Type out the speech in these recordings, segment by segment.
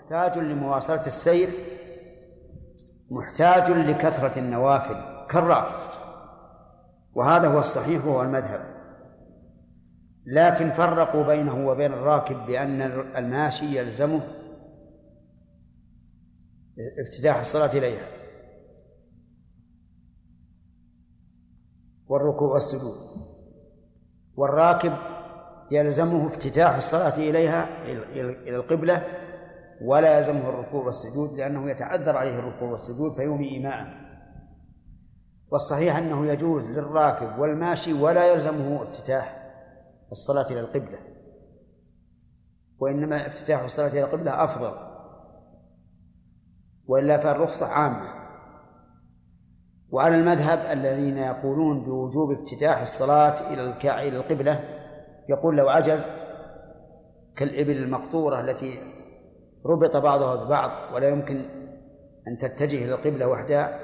محتاج لمواصلة السير محتاج لكثرة النوافل كالراكب وهذا هو الصحيح وهو المذهب. لكن فرقوا بينه وبين الراكب بأن الماشي يلزمه افتتاح الصلاة إليها. والركوع والسجود. والراكب يلزمه افتتاح الصلاة إليها إلى القبلة ولا يلزمه الركوع والسجود لأنه يتعذر عليه الركوع والسجود فيومي إيماء. والصحيح أنه يجوز للراكب والماشي ولا يلزمه افتتاح الصلاة إلى القبلة. وإنما افتتاح الصلاة إلى القبلة أفضل. وإلا فالرخصة عامة. وعلى المذهب الذين يقولون بوجوب افتتاح الصلاة إلى إلى القبلة يقول لو عجز كالإبل المقطورة التي ربط بعضها ببعض ولا يمكن أن تتجه إلى القبلة وحدها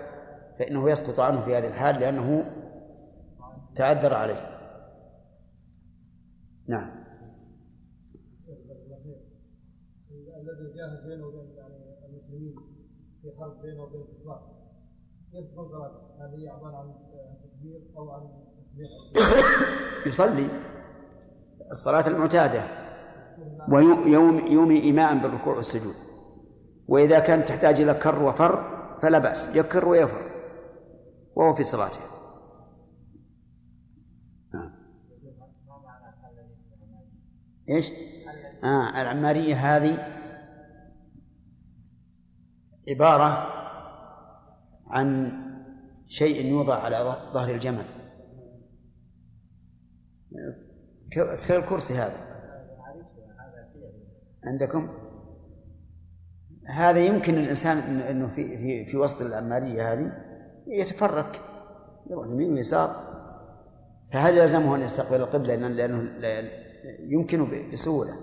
فإنه يسقط عنه في هذه الحال لأنه تعذر عليه. نعم. الذي جاهد بينه وبين يعني المسلمين في حرب بينه وبين الكفار كيف تكون صلاته؟ هل هي عبارة عن تكبير أو عن يصلي. الصلاة المعتادة. ويوم يومي إيماء بالركوع والسجود. وإذا كانت تحتاج إلى كر وفر فلا بأس يكر ويفر وهو في صلاته. إيش؟ آه العمارية هذه عبارة عن شيء يوضع على ظهر الجمل. كالكرسي هذا. عندكم؟ هذا يمكن الإنسان أنه في في في وسط العمارية هذه يتفرك يروح يمين ويسار. فهل يلزمه أن يستقبل القبلة؟ لأنه يمكن بسهولة.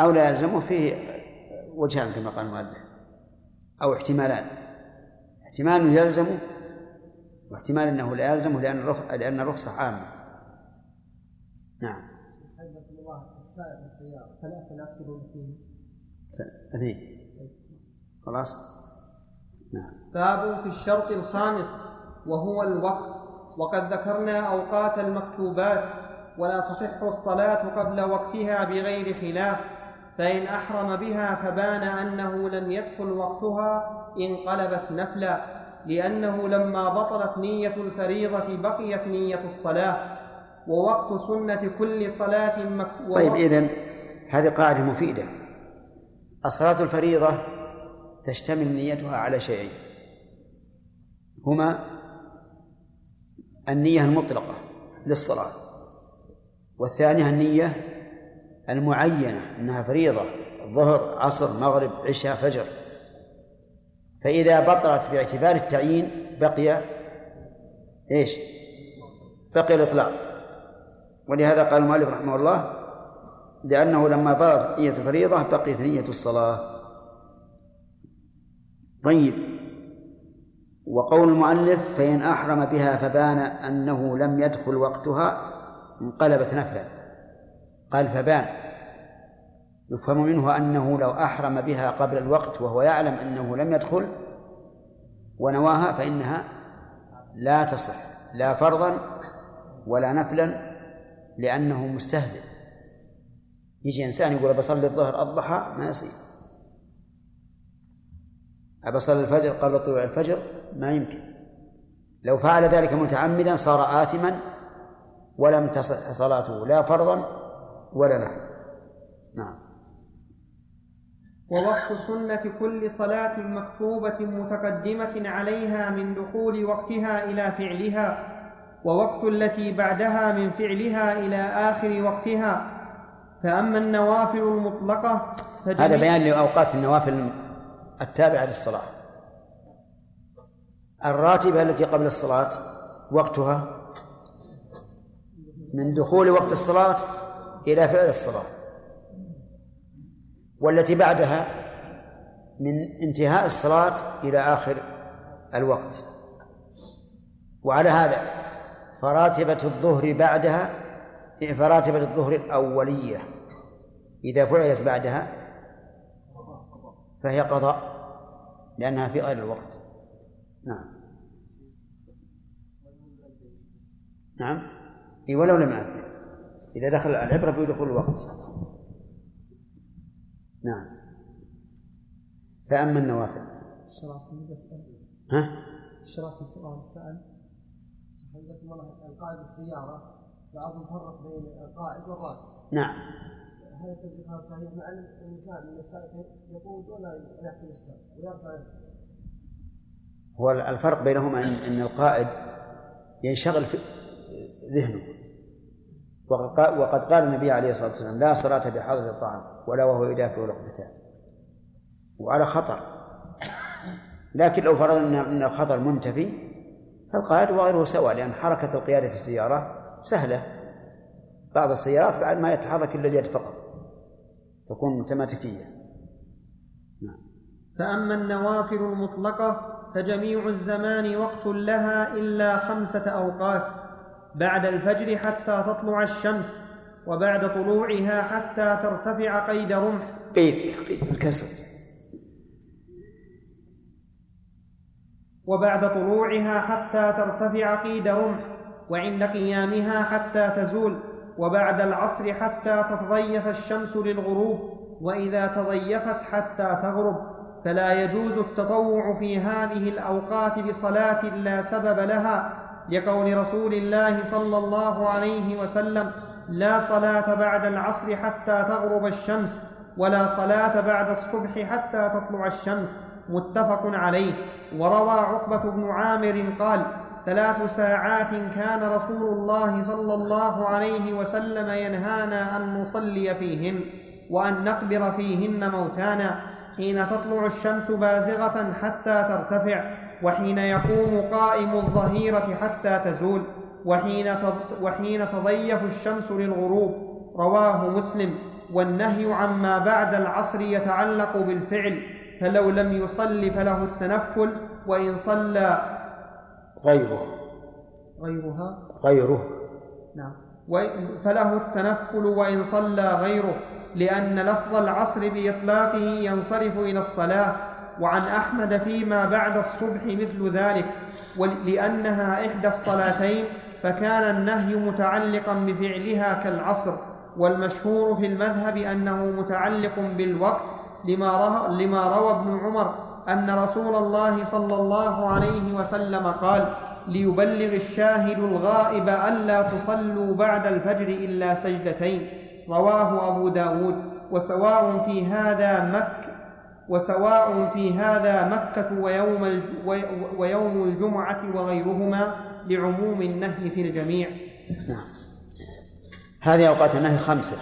أو لا يلزمه فيه وجهان كما قال المؤلف. أو احتمالان. احتمال يلزمه واحتمال أنه لا يلزمه لأن. لأن الرخصة عامة. نعم. السائق السيارة ثلاثة فيه. اثنين. خلاص. نعم. باب في الشرط الخامس وهو الوقت. وقد ذكرنا أوقات المكتوبات ولا تصح الصلاة قبل وقتها بغير خلاف. فإن أحرم بها فبان أنه لم يدخل وقتها انقلبت نفلا لأنه لما بطلت نية الفريضة بقيت نية الصلاة. ووقت سنة كل صلاة مكتوبة طيب إذن هذه قاعدة مفيدة. الصلاة الفريضة تشتمل نيتها على شيئين. هما النية المطلقة للصلاة والثانية النية المعينة أنها فريضة ظهر عصر مغرب عشاء فجر. فإذا بطلت باعتبار التعيين بقي إيش؟ بقي الإطلاق. ولهذا قال المؤلف رحمه الله لأنه لما بطلت نية الفريضة بقيت نية الصلاة. طيب. وقول المؤلف فإن أحرم بها فبان أنه لم يدخل وقتها انقلبت نفلا. قال فبان. يفهم منه أنه لو أحرم بها قبل الوقت وهو يعلم أنه لم يدخل ونواها فإنها لا تصح. لا فرضا ولا نفلا لأنه مستهزئ. يجي إنسان يقول بصلي الظهر الضحى ما يصير أبصلي الفجر قبل طلوع الفجر ما يمكن. لو فعل ذلك متعمدا صار آثما ولم تصح صلاته لا فرضا ولا نفلا نعم. ووقت سنة كل صلاة مكتوبة متقدمة عليها من دخول وقتها إلى فعلها ووقت التي بعدها من فعلها إلى آخر وقتها. فأما النوافل المطلقة هذا بيان لأوقات النوافل التابعة للصلاة. الراتبة التي قبل الصلاة وقتها من دخول وقت الصلاة إلى فعل الصلاة. والتي بعدها من انتهاء الصلاة إلى آخر الوقت. وعلى هذا فراتبة الظهر بعدها فراتبة الظهر الأولية. إذا فعلت بعدها فهي قضاء لأنها في غير الوقت. نعم. نعم. اي ولو لم يأذن إذا دخل العبرة بدخول الوقت. نعم. فأما النوافل. ها؟ الشرف في سؤال. سأل الله القائد السيارة بعضهم فرق بين القائد والراكب نعم. هل التفريق هذا صحيح؟ مع أن كان من السائق يقود ولا يحصل اشكال ويرفع هو الفرق بينهما ان إن القائد ينشغل في ذهنه. وقد قال النبي عليه الصلاة والسلام لا صلاة بحضر الطعام ولا وهو يدافع لقمتان وعلى خطر. لكن لو فرضنا إن الخطر منتفي فالقائد وغيره سواء لأن حركة القيادة في السيارة سهلة. بعض السيارات بعد ما يتحرك إلا اليد فقط تكون متماتيكية. نعم. فأما النوافل المطلقة فجميع الزمان وقت لها إلا خمسة أوقات بعد الفجر حتى تطلع الشمس وبعد طلوعها حتى ترتفع قيد رمح. قيد الكسر. وبعد طلوعها حتى ترتفع قيد رمح وعند قيامها حتى تزول وبعد العصر حتى تتضيف الشمس للغروب وإذا تضيفت حتى تغرب. فلا يجوز التطوع في هذه الأوقات بصلاة لا سبب لها لقول رسول الله صلى الله عليه وسلم لا صلاة بعد العصر حتى تغرب الشمس ولا صلاة بعد الصبح حتى تطلع الشمس. متفق عليه. وروى عقبة بن عامر قال ثلاث ساعات كان رسول الله صلى الله عليه وسلم ينهانا أن نصلي فيهن وأن نقبر فيهن موتانا حين تطلع الشمس بازغة حتى ترتفع وحين يقوم قائم الظهيرة حتى تزول وحين وحين تضيف الشمس للغروب. رواه مسلم. والنهي عما بعد العصر يتعلق بالفعل. فلو لم يصل فله التنفل وإن صلى غيره. غيرها؟ غيره. نعم. فله التنفل وإن صلى غيره لأن لفظ العصر بإطلاقه ينصرف إلى الصلاة. وعن أحمد فيما بعد الصبح مثل ذلك ولأنها إحدى الصلاتين فكان النهي متعلقا بفعلها كالعصر. والمشهور في المذهب أنه متعلق بالوقت لما, لما روى ابن عمر أن رسول الله صلى الله عليه وسلم قال ليبلغ الشاهد الغائب ألا تصلوا بعد الفجر إلا سجدتين. رواه أبو داود. وسواء في هذا مك وسواء في هذا مكة ويوم, ويوم الجمعة وغيرهما لعموم النهي في الجميع. نعم. هذه أوقات النهي خمسة.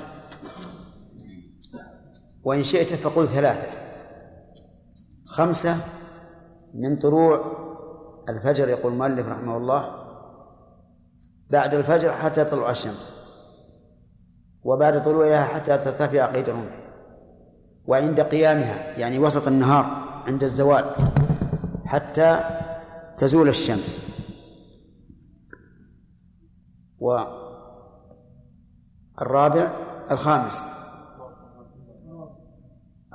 وإن شئت فقل ثلاثة. خمسة من طلوع الفجر يقول المؤلف رحمه الله بعد الفجر حتى تطلع الشمس وبعد طلوعها حتى ترتفع قيد الرمح وعند قيامها يعني وسط النهار عند الزوال حتى تزول الشمس. والرابع الخامس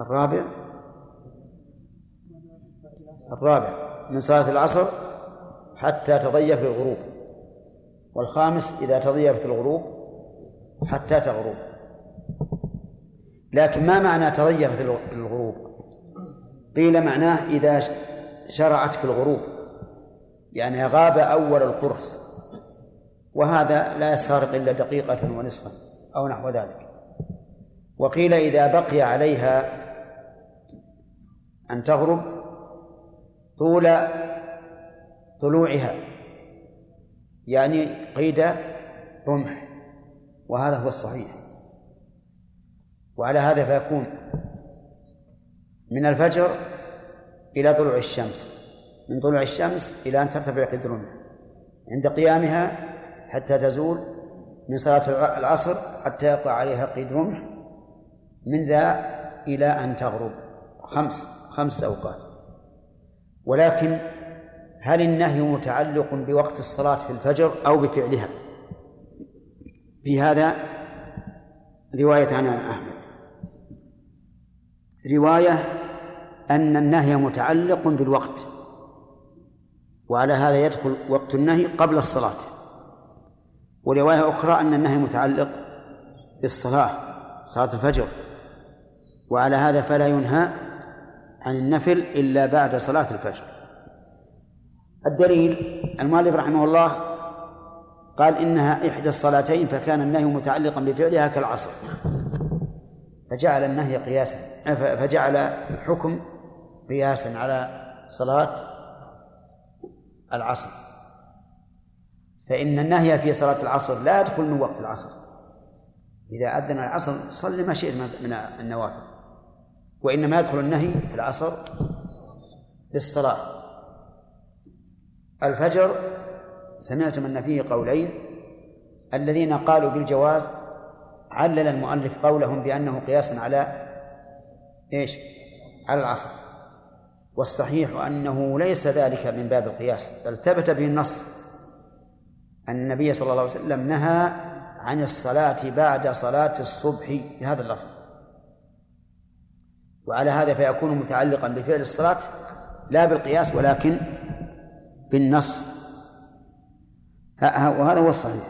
الرابع؟ الرابع من صلاة العصر حتى تضيف الغروب والخامس إذا تضيفت الغروب حتى تغرب. لكن ما معنى تضيفت الغروب؟ قيل معناه إذا شرعت في الغروب. يعني غاب أول القرص. وهذا لا يستغرق إلا دقيقة ونصفا أو نحو ذلك. وقيل إذا بقي عليها أن تغرب طول طلوعها يعني قيد رمح وهذا هو الصحيح. وعلى هذا فيكون من الفجر إلى طلوع الشمس من طلوع الشمس إلى أن ترتفع قيد الرمح عند قيامها حتى تزول من صلاة العصر حتى يقع عليها قيد رمح من ذا إلى أن تغرب. خمس خمس أوقات. ولكن هل النهي متعلق بوقت الصلاة في الفجر أو بفعلها؟ في هذا رواية عن أحمد. رواية أن النهي متعلق بالوقت وعلى هذا يدخل وقت النهي قبل الصلاة. ورواية أخرى أن النهي متعلق بالصلاة صلاة الفجر وعلى هذا فلا ينهى عن النفل إلا بعد صلاة الفجر. الدليل المؤلف رحمه الله قال إنها إحدى الصلاتين فكان النهي متعلقا بفعلها كالعصر. فجعل النهي قياسا فجعل الحكم قياسا على صلاة العصر. فإن النهي في صلاة العصر لا يدخل من وقت العصر. إذا أذن العصر صل ما شئت من النوافل. وإنما يدخل النهي في العصر للصلاة. الفجر سمعتم أن فيه قولين الذين قالوا بالجواز علل المؤلف قولهم بأنه قياس على إيش؟ على العصر. والصحيح أنه ليس ذلك من باب القياس بل ثبت به النص. أن النبي صلى الله عليه وسلم نهى عن الصلاة بعد صلاة الصبح بهذا اللفظ. وعلى هذا فيكون متعلقا بفعل الصلاة لا بالقياس ولكن بالنص. وهذا هو الصحيح.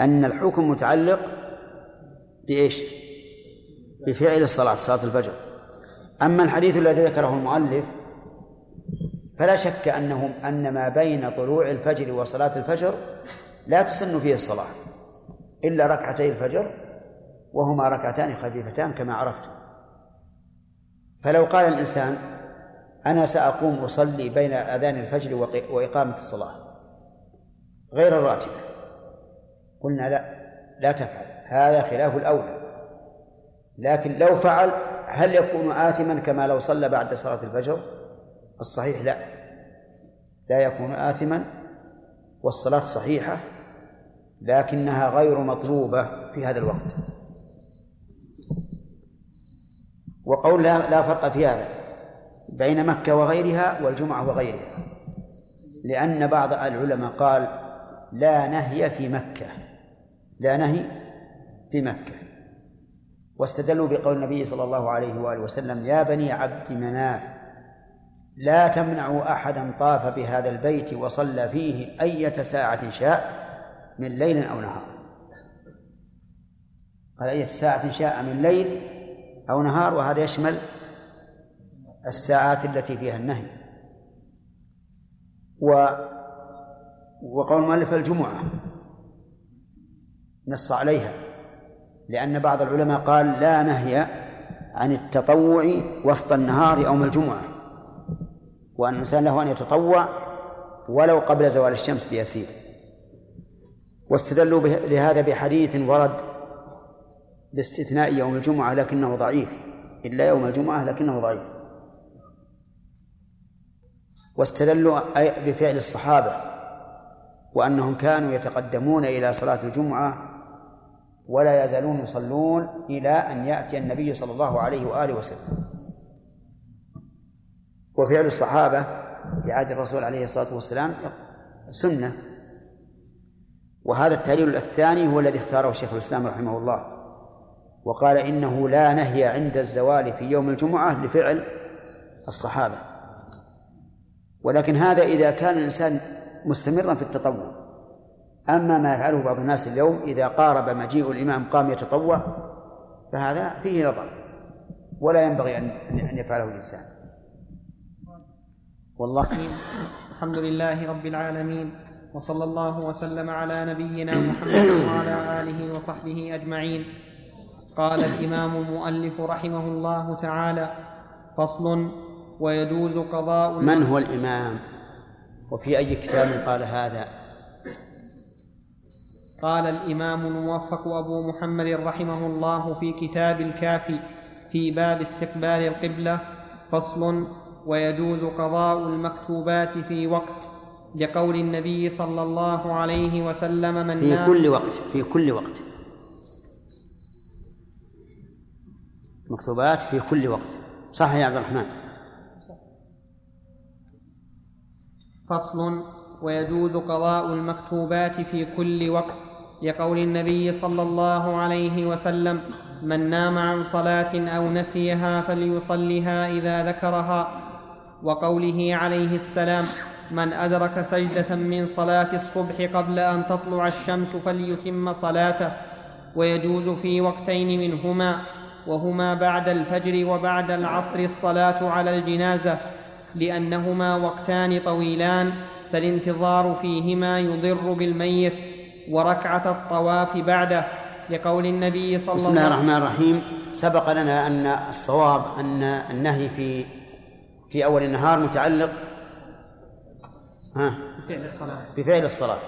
أن الحكم متعلق بإيش؟ بفعل الصلاة صلاة الفجر. أما الحديث الذي ذكره المؤلف فلا شك أنه أن ما بين طلوع الفجر وصلاة الفجر لا تسن فيه الصلاة إلا ركعتي الفجر وهما ركعتان خفيفتان كما عرفت. فلو قال الإنسان أنا سأقوم أصلي بين أذان الفجر وإقامة الصلاة غير الراتبة قلنا لا لا تفعل. هذا خلاف الأولى. لكن لو فعل هل يكون آثما كما لو صلى بعد صلاة الفجر؟ الصحيح لا. لا يكون آثما والصلاة صحيحة لكنها غير مطلوبة في هذا الوقت. وقول لا, لا فرق في هذا بين مكة وغيرها والجمعة وغيرها. لأن بعض العلماء قال لا نهي في مكة. لا نهي في مكة. واستدلوا بقول النبي صلى الله عليه وآله وسلم يا بني عبد مناف لا تمنعوا أحدا طاف بهذا البيت وصلى فيه أية ساعة شاء من ليل أو نهار. قال أية ساعة شاء من ليل أو نهار وهذا يشمل الساعات التي فيها النهي. و وقول المؤلف الجمعة نص عليها لأن بعض العلماء قال لا نهي عن التطوع وسط النهار يوم الجمعة وأن الإنسان له أن يتطوع ولو قبل زوال الشمس بيسير. واستدلوا لهذا بحديث ورد باستثناء يوم الجمعة لكنه ضعيف إلا يوم الجمعة لكنه ضعيف. واستدلوا بفعل الصحابة وأنهم كانوا يتقدمون إلى صلاة الجمعة ولا يزالون يصلون إلى أن يأتي النبي صلى الله عليه وآله وسلم. وفعل الصحابة في عهد الرسول عليه الصلاة والسلام سنة. وهذا التعليل الثاني هو الذي اختاره شيخ الإسلام رحمه الله. وقال إنه لا نهي عند الزوال في يوم الجمعة لفعل الصحابة. ولكن هذا إذا كان الإنسان مستمرا في التطوع. أما ما يفعله بعض الناس اليوم إذا قارب مجيء الإمام قام يتطوع فهذا فيه نظر. ولا ينبغي أن يفعله الإنسان. والله الحمد لله رب العالمين وصلى الله وسلم على نبينا محمد وعلى آله وصحبه أجمعين. قال الإمام المؤلف رحمه الله تعالى فصل ويجوز قضاء من هو الإمام؟ وفي أي كتاب قال هذا؟ قال الإمام الموفق أبو محمد رحمه الله في كتاب الكافي في باب استقبال القبلة فصل ويجوز قضاء المكتوبات في وقت لقول النبي صلى الله عليه وسلم من في كل وقت في كل وقت. مكتوبات في كل وقت. صح يا عبد الرحمن؟ فصل ويجوز قضاء المكتوبات في كل وقت. لقول النبي صلى الله عليه وسلم من نام عن صلاة أو نسيها فليصلها إذا ذكرها. وقوله عليه السلام من أدرك سجدة من صلاة الصبح قبل أن تطلع الشمس فليتم صلاته. ويجوز في وقتين منهما. وهما بعد الفجر وبعد العصر الصلاة على الجنازة لأنهما وقتان طويلان فالانتظار فيهما يضر بالميت وركعة الطواف بعده. لقول النبي صلى الله عليه وسلم بسم الله الرحمن الرحيم. سبق لنا أن الصواب أن النهي في في أول النهار متعلق ها بفعل الصلاة. بفعل الصلاة.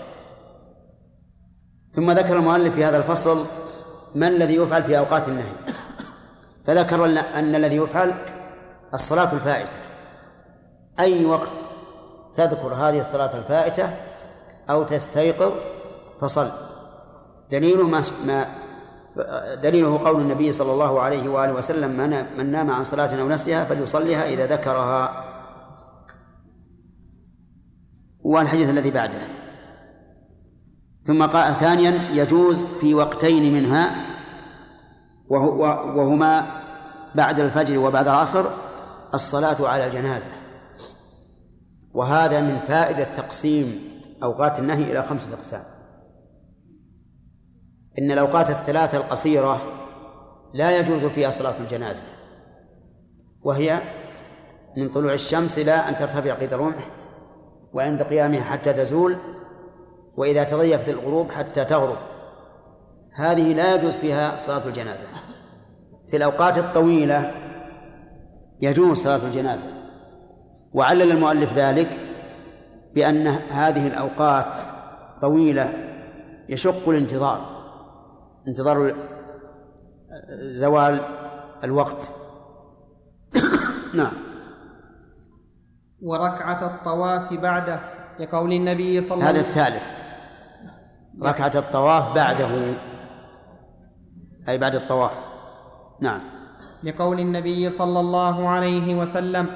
ثم ذكر المؤلف في هذا الفصل ما الذي يفعل في أوقات النهي. فذكر ان الذي يفعل الصلاة الفائتة. أي وقت تذكر هذه الصلاة الفائتة أو تستيقظ فصل. دليله ما ما دليله قول النبي صلى الله عليه وآله وسلم من نام عن صلاة أو نسيها فليصليها إذا ذكرها. والحديث الذي بعده. ثم قال ثانيا يجوز في وقتين منها وهما بعد الفجر وبعد العصر الصلاة على الجنازة. وهذا من فائدة تقسيم أوقات النهي إلى خمسة أقسام. إن الأوقات الثلاثة القصيرة لا يجوز فيها صلاة الجنازة. وهي من طلوع الشمس إلى أن ترتفع قيد الرمح وعند قيامها حتى تزول وإذا تضيفت الغروب حتى تغرب. هذه لا يجوز فيها صلاة الجنازة. في الأوقات الطويلة يجوز صلاة الجنازة. وعلل المؤلف ذلك بأن هذه الأوقات طويلة يشق الانتظار انتظار زوال الوقت. نعم. وركعة الطواف بعده لقول النبي صلى الله عليه وسلم هذا الثالث. ركعة الطواف بعده. أي بعد الطواف. نعم. لقول النبي صلى الله عليه وسلم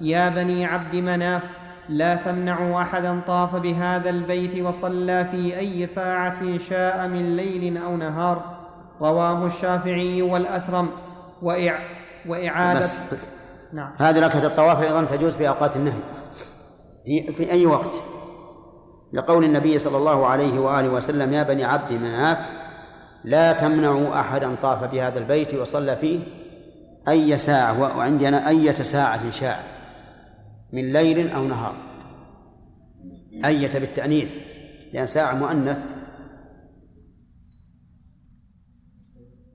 يا بني عبد مناف لا تمنعوا أحدا طاف بهذا البيت وصلى في أي ساعة شاء من ليل أو نهار. رواه الشافعي والأثرم. وإع... وإعادة بس نعم. هذه ركعة الطواف أيضا تجوز في أوقات النهي. في, في أي وقت. لقول النبي صلى الله عليه وآله وسلم يا بني عبد مناف لا تمنعوا أحدا طاف بهذا البيت وصلى فيه أي ساعة وعندنا اية ساعة شاء من ليل أو نهار. أية بالتأنيث لأن ساعة مؤنث.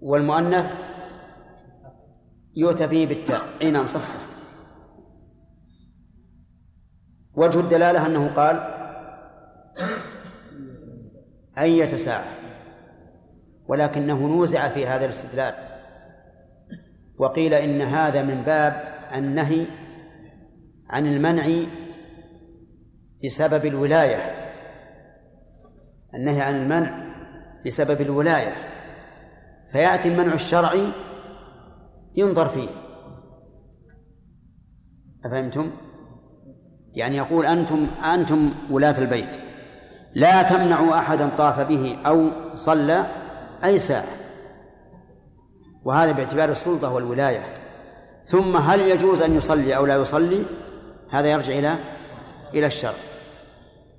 والمؤنث يؤتى فيه بالتاء. أي نعم صح. وجه الدلالة أنه قال أية ساعة. ولكنه نوزع في هذا الاستدلال. وقيل إن هذا من باب النهي عن المنع بسبب الولاية. النهي عن المنع بسبب الولاية. فيأتي المنع الشرعي ينظر فيه. أفهمتم؟ يعني يقول أنتم أنتم ولاة البيت. لا تمنعوا أحدا طاف به أو صلى أي ساعة؟ وهذا باعتبار السلطة والولاية. ثم هل يجوز أن يصلي أو لا يصلي؟ هذا يرجع إلى إلى الشرع.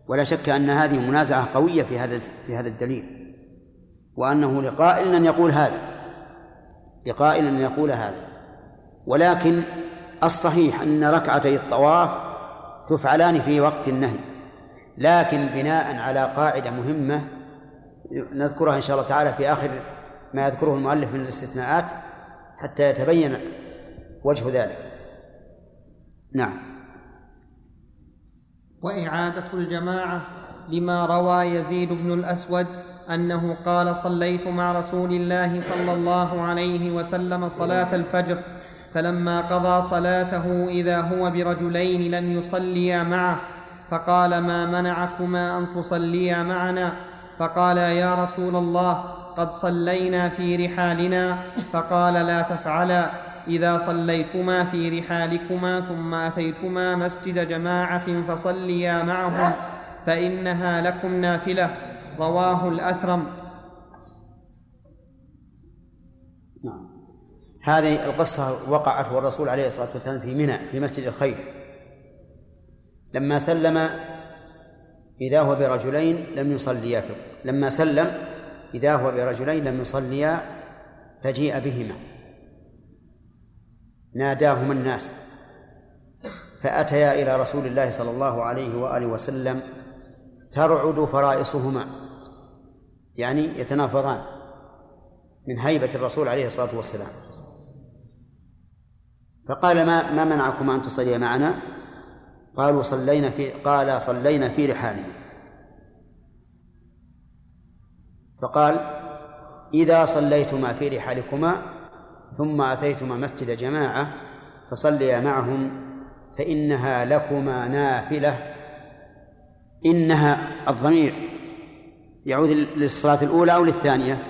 ولا شك أن هذه منازعة قوية في هذا في هذا الدليل. وأنه لقائل أن يقول هذا. لقائل أن يقول هذا. ولكن الصحيح أن ركعتي الطواف تفعلان في وقت النهي. لكن بناء على قاعدة مهمة نذكرها إن شاء الله تعالى في آخر ما يذكره المؤلف من الاستثناءات حتى يتبين وجه ذلك. نعم. وإعادة الجماعة لما روى يزيد بن الأسود أنه قال صليت مع رسول الله صلى الله عليه وسلم صلاة الفجر فلما قضى صلاته إذا هو برجلين لم يصليا معه فقال ما منعكما أن تصليا معنا؟ فقال يا رسول الله قد صلينا في رحالنا. فقال لا تفعلا إذا صليتما في رحالكما ثم أتيتما مسجد جماعة فصليا معهم فإنها لكم نافلة. رواه الأثرم. نعم. هذه القصة وقعت والرسول عليه الصلاة والسلام في منى في مسجد الخير. لما سلم إذا هو برجلين لم يصليا لما سلم إذا هو برجلين لم يصليا فجيء بهما. ناداهما الناس. فأتيا إلى رسول الله صلى الله عليه وآله وسلم ترعد فرائصهما. يعني يتنافضان من هيبة الرسول عليه الصلاة والسلام. فقال ما ما منعكما أن تصليا معنا؟ قالوا صلينا في قال صلينا في رحالنا. فقال إذا صليتما في رحالكما ثم أتيتما مسجد جماعة فصليا معهم فإنها لكما نافلة. إنها الضمير يعود للصلاة الأولى أو للثانية؟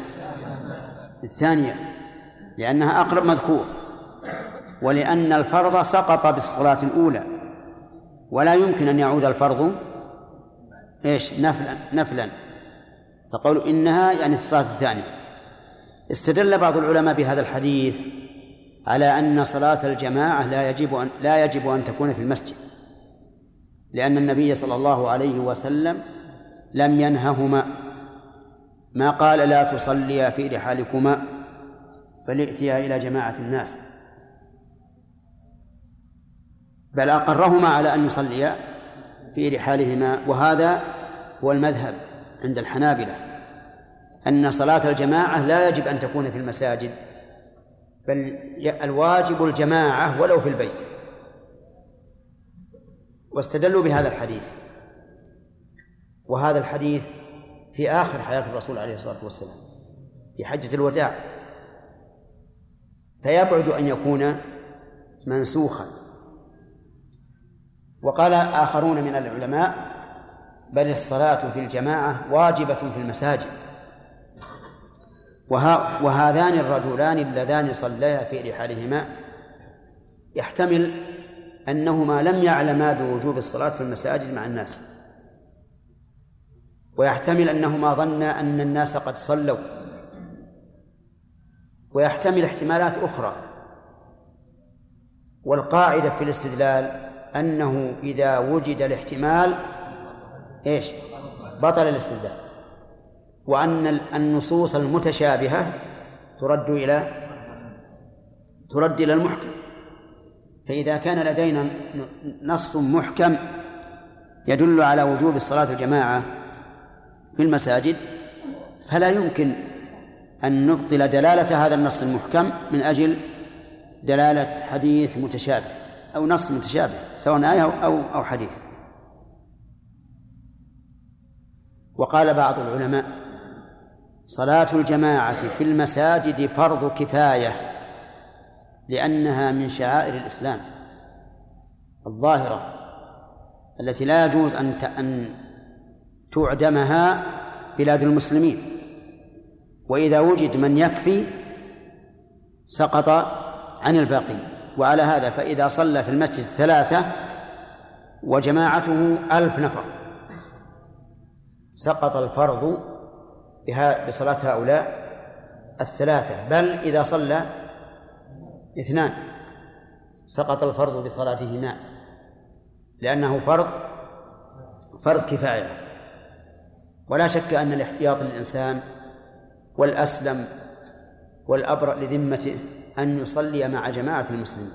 الثانية لأنها أقرب مذكور ولأن الفرض سقط بالصلاة الأولى. ولا يمكن أن يعود الفرض. إيش؟ نفلا نفلا. فقالوا إنها يعني الصلاة الثانية. استدل بعض العلماء بهذا الحديث على أن صلاة الجماعة لا يجب أن لا يجب أن تكون في المسجد. لأن النبي صلى الله عليه وسلم لم ينههما. ما قال لا تصليا في رحالكما بل ائتيا إلى جماعة الناس. بل أقرهما على أن يصليا في رحالهما وهذا هو المذهب عند الحنابلة أن صلاة الجماعة لا يجب أن تكون في المساجد بل الواجب الجماعة ولو في البيت. واستدلوا بهذا الحديث وهذا الحديث في آخر حياة الرسول عليه الصلاة والسلام في حجة الوداع. فيبعد أن يكون منسوخا. وقال آخرون من العلماء بل الصلاة في الجماعة واجبة في المساجد. وهذان الرجلان اللذان صليا في رحالهما يحتمل أنهما لم يعلما بوجوب الصلاة في المساجد مع الناس. ويحتمل أنهما ظنا أن الناس قد صلوا. ويحتمل احتمالات أخرى. والقاعدة في الاستدلال أنه إذا وجد الاحتمال إيش؟ بطل الاستدلال وأن النصوص المتشابهة ترد إلى ترد إلى المحكم. فإذا كان لدينا نص محكم يدل على وجوب الصلاة الجماعة في المساجد فلا يمكن أن نبطل دلالة هذا النص المحكم من أجل دلالة حديث متشابه. أو نص متشابه سواء آية أو أو حديث. وقال بعض العلماء صلاة الجماعة في المساجد فرض كفاية لأنها من شعائر الإسلام الظاهرة التي لا يجوز أن أن تعدمها بلاد المسلمين. وإذا وجد من يكفي سقط عن الباقي. وعلى هذا فإذا صلى في المسجد ثلاثة وجماعته ألف نفر. سقط الفرض بها بصلاة هؤلاء الثلاثة بل إذا صلى اثنان سقط الفرض بصلاتهما لأنه فرض فرض كفاية. ولا شك أن الاحتياط للإنسان والأسلم والأبرأ لذمته أن يصلي مع جماعة المسلمين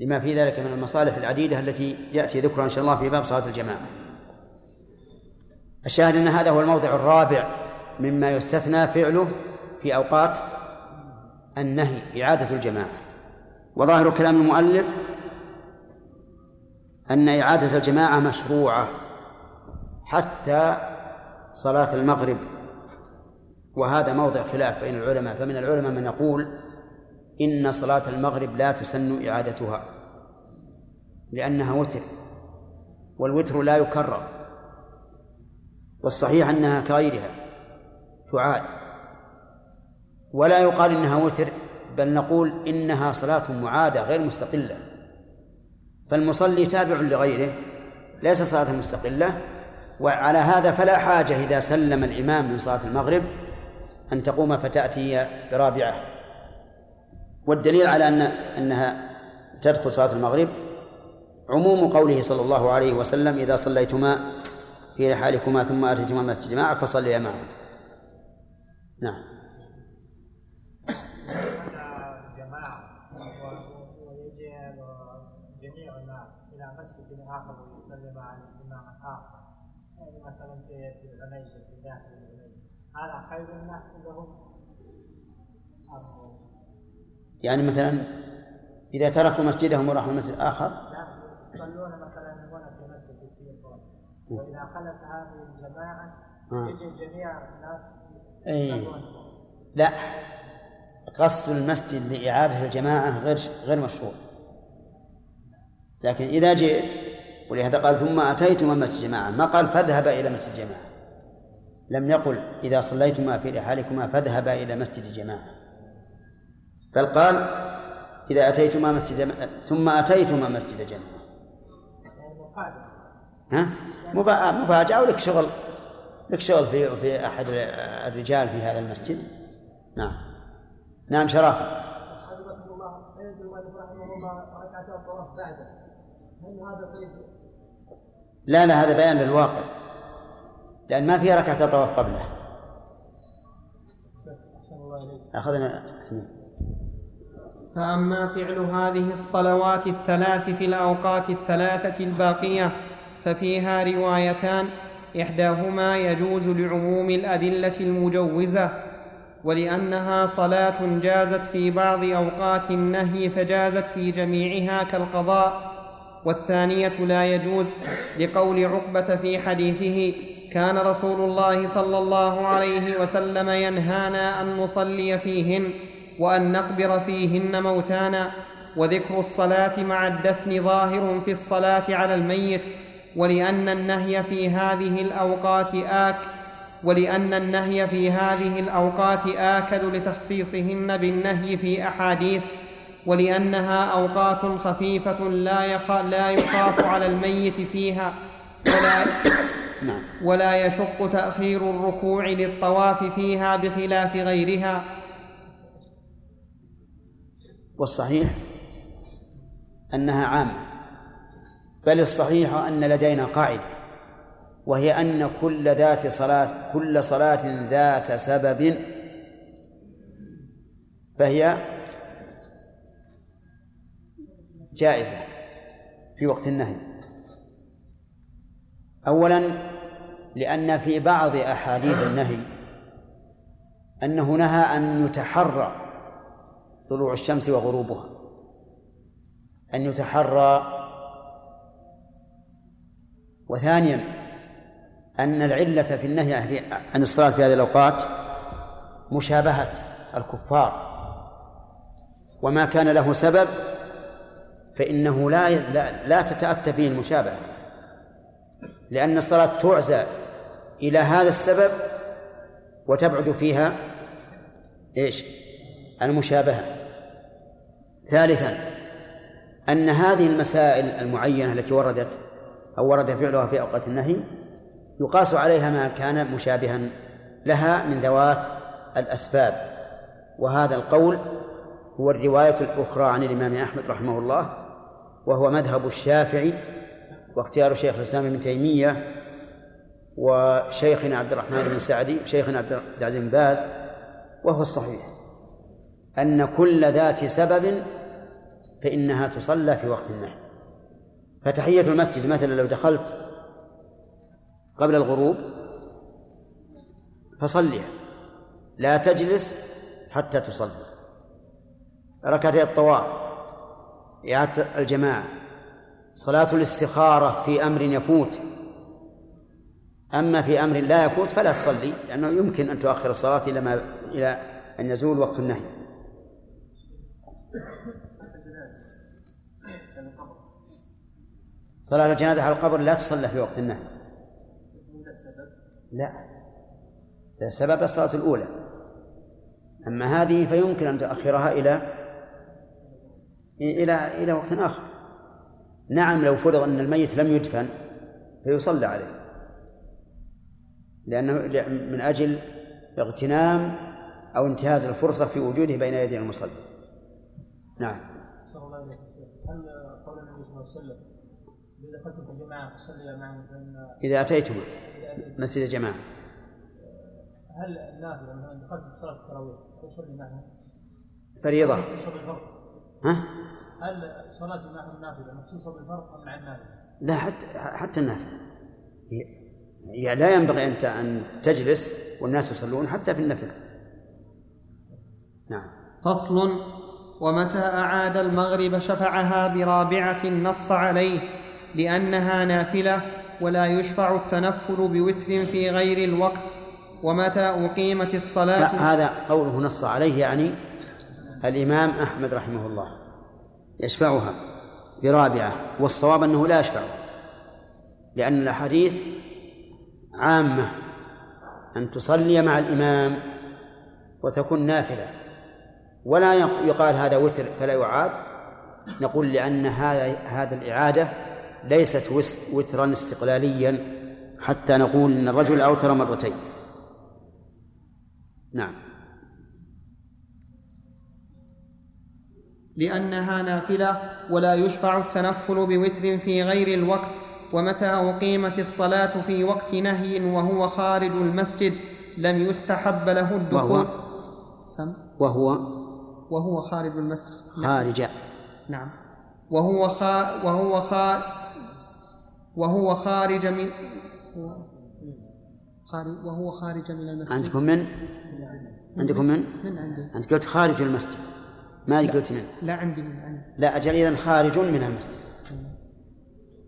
لما في ذلك من المصالح العديدة التي يأتي ذكرها إن شاء الله في باب صلاة الجماعة. الشاهد أن هذا هو الموضع الرابع مما يستثنى فعله في أوقات النهي إعادة الجماعة. وظاهر كلام المؤلف أن إعادة الجماعة مشروعة حتى صلاة المغرب. وهذا موضع خلاف بين العلماء فمن العلماء من يقول إن صلاة المغرب لا تسن إعادتها لأنها وتر والوتر لا يكرر والصحيح أنها كغيرها تعاد ولا يقال إنها وتر بل نقول إنها صلاة معادة غير مستقلة فالمصلي تابع لغيره ليس صلاة مستقلة وعلى هذا فلا حاجة إذا سلم الإمام من صلاة المغرب أن تقوم فتأتي برابعة. والدليل على أن أنها تدخل صلاة المغرب عموم قوله صلى الله عليه وسلم إذا صليتما في رحالكما ثم أتيتما مسجد جماعة فصليا معه نعم. مثلا في هذا خير لهم يعني مثلا إذا تركوا مسجدهم وراحوا المسجد الآخر يصلون مثلا هنا في مسجد التليفون وإذا خلص هذه الجماعة آه. يجي جميع الناس أي لا. قصد المسجد لإعادة الجماعة غير غير مشروع. لكن إذا جئت ولهذا قال ثم أتيتما مسجد جماعة ما قال فاذهب إلى مسجد جماعة. لم يقل إذا صليتما في رحالكما فاذهبا إلى مسجد جماعة. بل قال إذا أتيتما مسجد جماعة ثم أتيتما مسجد جماعة ها؟ مفاجأة ولك شغل لك شغل في في أحد الرجال في هذا المسجد. نعم. نعم حفظكم الله الله ركعتا بعده هل هذا لا لا هذا بيان للواقع. لأن ما فيها ركعة طواف قبله أخذنا. فأما فعل هذه الصلوات الثلاث في الأوقات الثلاثة الباقية ففيها روايتان إحداهما يجوز لعموم الأدلة المجوزة ولأنها صلاة جازت في بعض أوقات النهي فجازت في جميعها كالقضاء والثانية لا يجوز لقول عقبة في حديثه كان رسول الله صلى الله عليه وسلم ينهانا أن نصلي فيهن. وأن نقبر فيهن موتانا وذكر الصلاة مع الدفن ظاهر في الصلاة على الميت ولأن النهي في هذه الأوقات آك ولأن النهي في هذه الأوقات آكد لتخصيصهن بالنهي في أحاديث ولأنها أوقات خفيفة لا, يخ... لا يخاف على الميت فيها ولا, نعم. ولا يشق تأخير الركوع للطواف فيها بخلاف غيرها والصحيح أنها عامة بل الصحيح أن لدينا قاعدة وهي أن كل ذات صلاة كل صلاة ذات سبب فهي جائزة في وقت النهي. أولا لأن في بعض أحاديث النهي أنه نهى أن يتحرى طلوع الشمس وغروبها. أن يتحرى. وثانيا أن العلة في النهي عن الصلاة في هذه الأوقات مشابهة الكفار. وما كان له سبب فإنه لا لا, تتأتى به المشابهة. لأن الصلاة تعزى إلى هذا السبب وتبعد فيها إيش؟ المشابهة. ثالثا أن هذه المسائل المعينة التي وردت أو ورد فعلها في أوقات النهي يقاس عليها ما كان مشابها لها من ذوات الأسباب. وهذا القول هو الرواية الأخرى عن الإمام أحمد رحمه الله وهو مذهب الشافعي واختيار شيخ الإسلام ابن تيمية وشيخنا عبد الرحمن بن سعدي وشيخنا عبد العزيز بن باز وهو الصحيح. أن كل ذات سبب فإنها تصلى في وقت النهي فتحية المسجد مثلا لو دخلت قبل الغروب فصليها لا تجلس حتى تصلي. ركعتي الطواف إعادة الجماعة صلاة الاستخارة في أمر يفوت. أما في أمر لا يفوت فلا تصلي لأنه يمكن أن تؤخر الصلاة إلى ما إلى أن يزول وقت النهي. صلاة الجنازة على القبر لا تصلى في وقت النهي لا. السبب الصلاة الأولى. أما هذه فيمكن أن تؤخرها إلى إلى إلى وقت آخر. نعم لو فرض أن الميت لم يدفن فيصلى عليه. لأنه من أجل اغتنام أو انتهاز الفرصة في وجوده بين يدي المصلي. نعم. هل قول النبي صلى الله عليه وسلم إذا دخلتم في جماعة فصلي معهم فان إذا أتيتما إذا أتيت- مسجد جماعة هل النافلة مثلا دخلت في صلاة التراويح اصلي معهم؟ فريضة. ها؟ هل صلاتي معهم نافله مخصوصه بالفرض أم مع النافلة؟ لا حتى حتى النافلة. هي- يعني لا ينبغي أن ت- أن تجلس والناس يصلون حتى في النفل نعم. فصل ومتى أعاد المغرب شفعها برابعة نص عليه لأنها نافلة ولا يشفع التنفل بوتر في غير الوقت ومتى أقيمت لا الصلاة هذا قوله نص عليه يعني الإمام أحمد رحمه الله. يشفعها برابعة والصواب أنه لا يشفعها لأن الأحاديث عامة أن تصلي مع الإمام وتكون نافلة. ولا يق- يقال هذا وتر فلا يعاد نقول لأن هذا هذا الإعادة ليست وترا استقلاليا حتى نقول إن الرجل أوتر مرتين. نعم. لأنها نافلة ولا يشفع التنفل بوتر في غير الوقت ومتى أقيمت الصلاة في وقت نهي وهو خارج المسجد لم يستحب له الدخول. وهو سم. وهو وهو خارج المسجد. خارج. نعم. وهو خا وهو خا وهو خارج من خارج وهو خارج من المسجد. عندكم من؟ عندكم من؟ من عندي. أنت قلت خارج المسجد. ما قلت من؟ لا عندي من عندي. لا أجل إذا خارج من المسجد.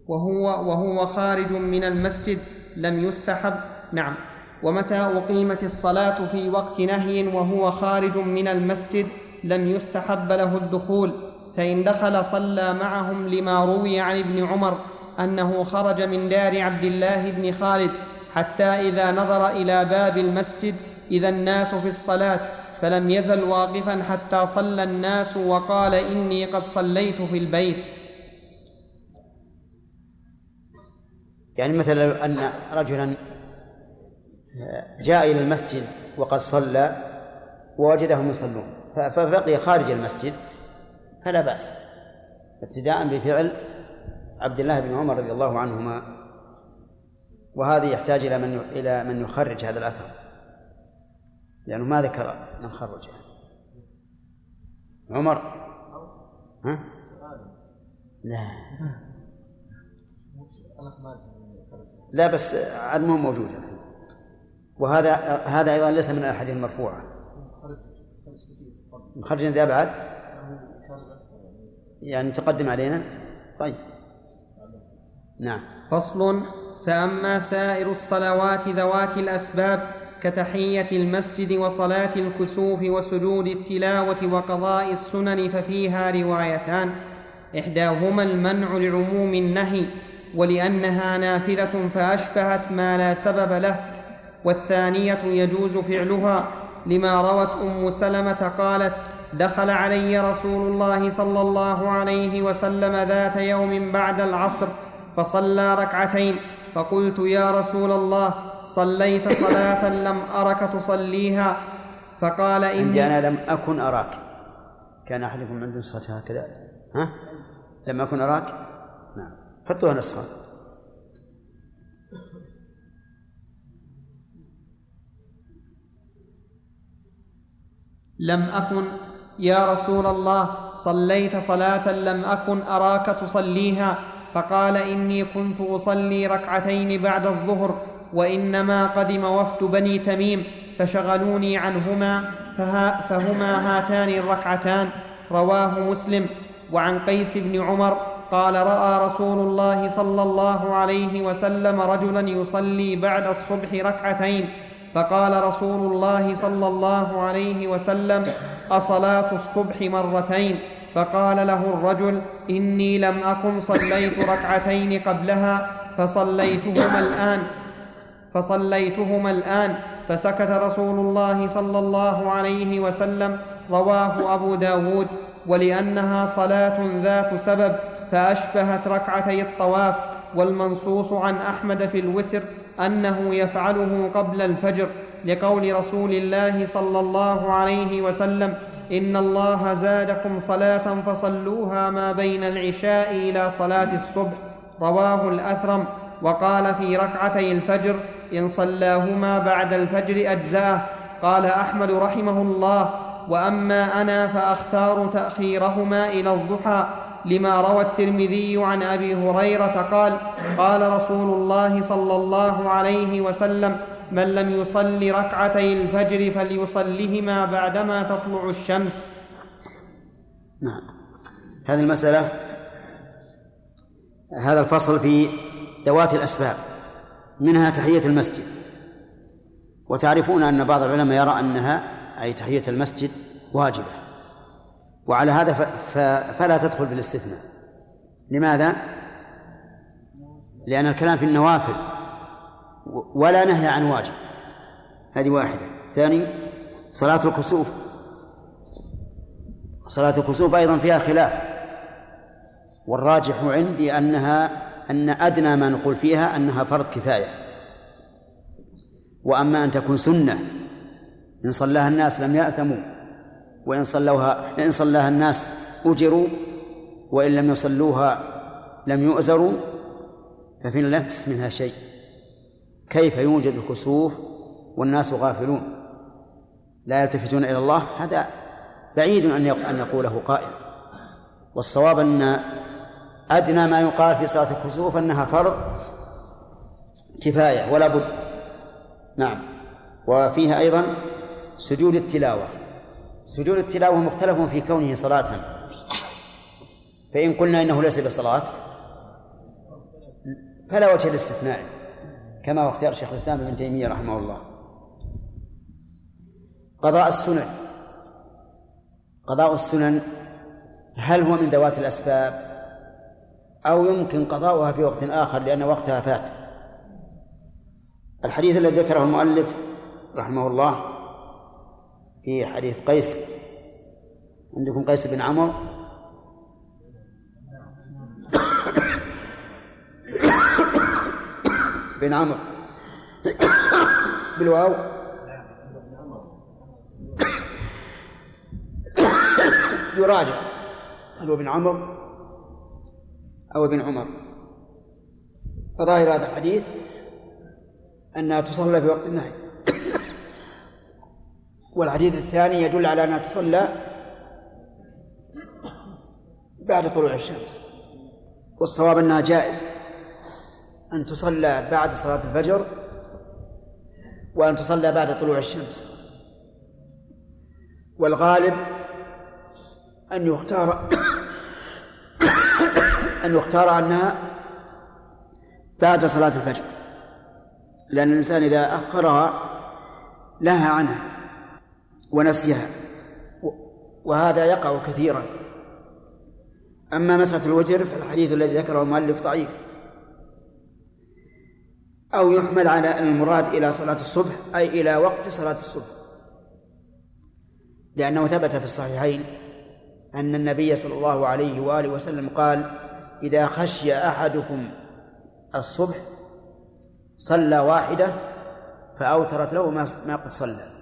وهو وهو خارج من المسجد لم يستحب. نعم. ومتى أقيمت الصلاة في وقت نهي وهو خارج من المسجد؟ لم يستحب له الدخول فإن دخل صلى معهم لما روي عن ابن عمر أنه خرج من دار عبد الله بن خالد حتى إذا نظر إلى باب المسجد إذا الناس في الصلاة فلم يزل واقفا حتى صلى الناس وقال إني قد صليت في البيت. يعني مثلا أن رجلا جاء إلى المسجد وقد صلى ووجدهم يصلون. فبقي خارج المسجد فلا بأس. ابتداء بفعل عبد الله بن عمر رضي الله عنهما وهذا يحتاج إلى من إلى من يخرج هذا الأثر. لأنه ما ذكر من خرجه. عمر؟ ها؟ لا. لا بس مو موجود. وهذا هذا أيضا ليس من الأحاديث المرفوعة. مخرج ذي ابعد يعني تقدم علينا؟ طيب. نعم. فصل. فأما سائر الصلوات ذوات الأسباب كتحية المسجد وصلاة الكسوف وسجود التلاوة وقضاء السنن ففيها روايتان. إحداهما المنع لعموم النهي ولأنها نافلة فأشبهت ما لا سبب له والثانية يجوز فعلها لما روت أم سلمة قالت دخل علي رسول الله صلى الله عليه وسلم ذات يوم بعد العصر فصلى ركعتين فقلت يا رسول الله صليت صلاة لم أرك تصليها. فقال إني أنا لم أكن أراك. كان أحدكم عنده نسخه هكذا؟ ها؟ لم أكن أراك؟ نعم. حطوها نسخة. لم أكن يا رسول الله صليت صلاة لم أكن أراك تصليها فقال إني كنت أصلي ركعتين بعد الظهر وإنما قدم وفد بني تميم فشغلوني عنهما فها فهما هاتان الركعتان رواه مسلم. وعن قيس بن عمر قال رأى رسول الله صلى الله عليه وسلم رجلا يصلي بعد الصبح ركعتين فقال رسول الله صلى الله عليه وسلم أصلاة الصبح مرتين؟ فقال له الرجل إني لم أكن صليت ركعتين قبلها فصليتهما الآن. فصليتهما الآن فسكت رسول الله صلى الله عليه وسلم رواه أبو داود ولأنها صلاة ذات سبب فأشبهت ركعتي الطواف والمنصوص عن أحمد في الوتر أنه يفعله قبل الفجر لقول رسول الله صلى الله عليه وسلم إن الله زادكم صلاة فصلوها ما بين العشاء إلى صلاة الصبح. رواه الأثرم. وقال في ركعتي الفجر إن صلاهما بعد الفجر أجزاه. قال أحمد رحمه الله وأما أنا فأختار تأخيرهما إلى الضحى. لما روى الترمذي عن أبي هريرة قال قال رسول الله صلى الله عليه وسلم من لم يصل ركعتي الفجر فليصلهما بعدما تطلع الشمس. نعم. هذه المسألة هذا الفصل في ذوات الأسباب منها تحية المسجد. وتعرفون أن بعض العلماء يرى أنها أي تحية المسجد واجبة. وعلى هذا فلا تدخل بالاستثناء. لماذا؟ لأن الكلام في النوافل ولا نهي عن واجب. هذه واحدة. ثاني صلاة الكسوف. صلاة الكسوف أيضا فيها خلاف. والراجح عندي أنها أن أدنى ما نقول فيها أنها فرض كفاية. وأما أن تكون سنة. إن صلاها الناس لم يأثموا. وإن صلوها إن صلاها الناس أجروا وإن لم يصلوها لم يؤزروا ففي اللمس منها شيء. كيف يوجد الكسوف والناس غافلون؟ لا يلتفتون إلى الله؟ هذا بعيد أن أن يقوله قائل. والصواب أن أدنى ما يقال في صلاة الكسوف أنها فرض كفاية ولا بد. نعم. وفيها أيضا سجود التلاوة. سجود التلاوة مختلف في كونه صلاة. فإن قلنا إنه ليس بصلاة فلا وجه للاستثناء كما هو اختيار شيخ الإسلام ابن تيمية رحمه الله. قضاء السنن قضاء السنن هل هو من ذوات الأسباب؟ أو يمكن قضاؤها في وقت آخر لأن وقتها فات. الحديث الذي ذكره المؤلف رحمه الله في حديث قيس. عندكم قيس بن عمرو بن عمرو بالواو. يراجع. هل هو بن عمرو أو ابن عمر؟ فظاهر هذا الحديث أنها تصلى في وقت النهي. والحديث الثاني يدل على أنها تصلى بعد طلوع الشمس. والصواب أنها جائز. أن تصلى بعد صلاة الفجر وأن تصلى بعد طلوع الشمس. والغالب أن يختار أن يختار أنها بعد صلاة الفجر. لأن الإنسان إذا أخرها لها عنها. ونسيها. وهذا يقع كثيرا. أما مسألة الوتر فالحديث الذي ذكره المؤلف ضعيف. أو يحمل على المراد إلى صلاة الصبح أي إلى وقت صلاة الصبح. لأنه ثبت في الصحيحين أن النبي صلى الله عليه وآله وسلم قال إذا خشي أحدكم الصبح صلى واحدة فأوترت له ما قد صلى.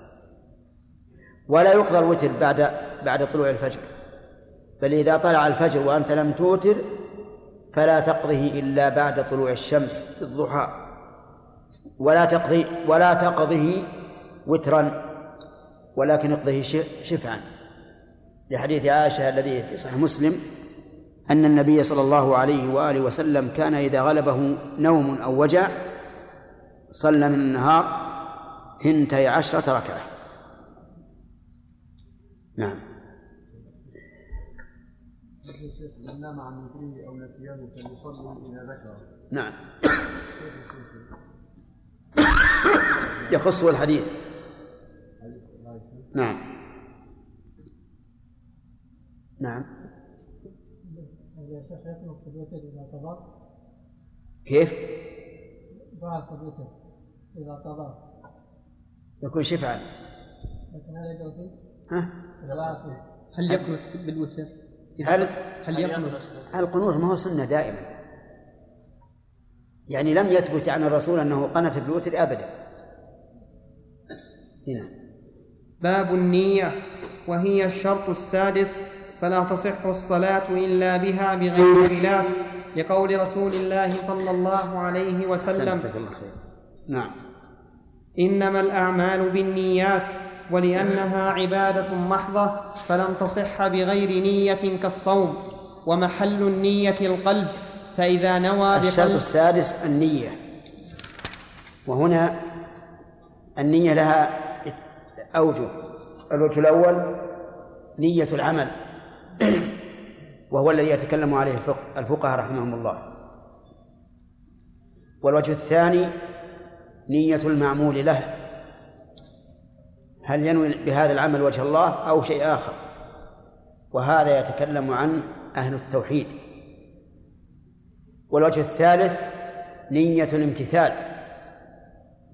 ولا يقضى الوتر بعد بعد طلوع الفجر. بل إذا طلع الفجر وأنت لم توتر فلا تقضه إلا بعد طلوع الشمس في الضحى. ولا تقضي ولا تقضه وترا ولكن اقضه شفعا. لحديث عائشة الذي في صحيح مسلم أن النبي صلى الله عليه وآله وسلم كان إذا غلبه نوم أو وجع صلى من النهار ثنتي عشرة ركعة. نعم. من نام عن وتره أو نسيه فليصلي إذا ذكر نعم. يخصه الحديث. نعم. نعم. كيف؟ ضعف الوتر إذا قضى يكون شفعا لكن يقنط ها؟ هل يقنط بالوتر؟ هل هل يقنط؟ القنوت ما هو سنة دائما. يعني لم يثبت عن الرسول أنه قنت بالوتر أبدا. هنا. باب النية وهي الشرط السادس فلا تصح الصلاة إلا بها بغير خلاف لقول رسول الله صلى الله عليه وسلم. نعم. إنما الأعمال بالنيات ولأنها عبادة محضة فلم تصح بغير نية كالصوم ومحل النية القلب فإذا نوى الشرط السادس النية. وهنا النية لها أوجه. الوجه الأول نية العمل وهو الذي يتكلم عليه الفق- الفقهاء رحمهم الله. والوجه الثاني نية المعمول له. هل ينوي بهذا العمل وجه الله أو شيء آخر؟ وهذا يتكلم عنه أهل التوحيد. والوجه الثالث نية الامتثال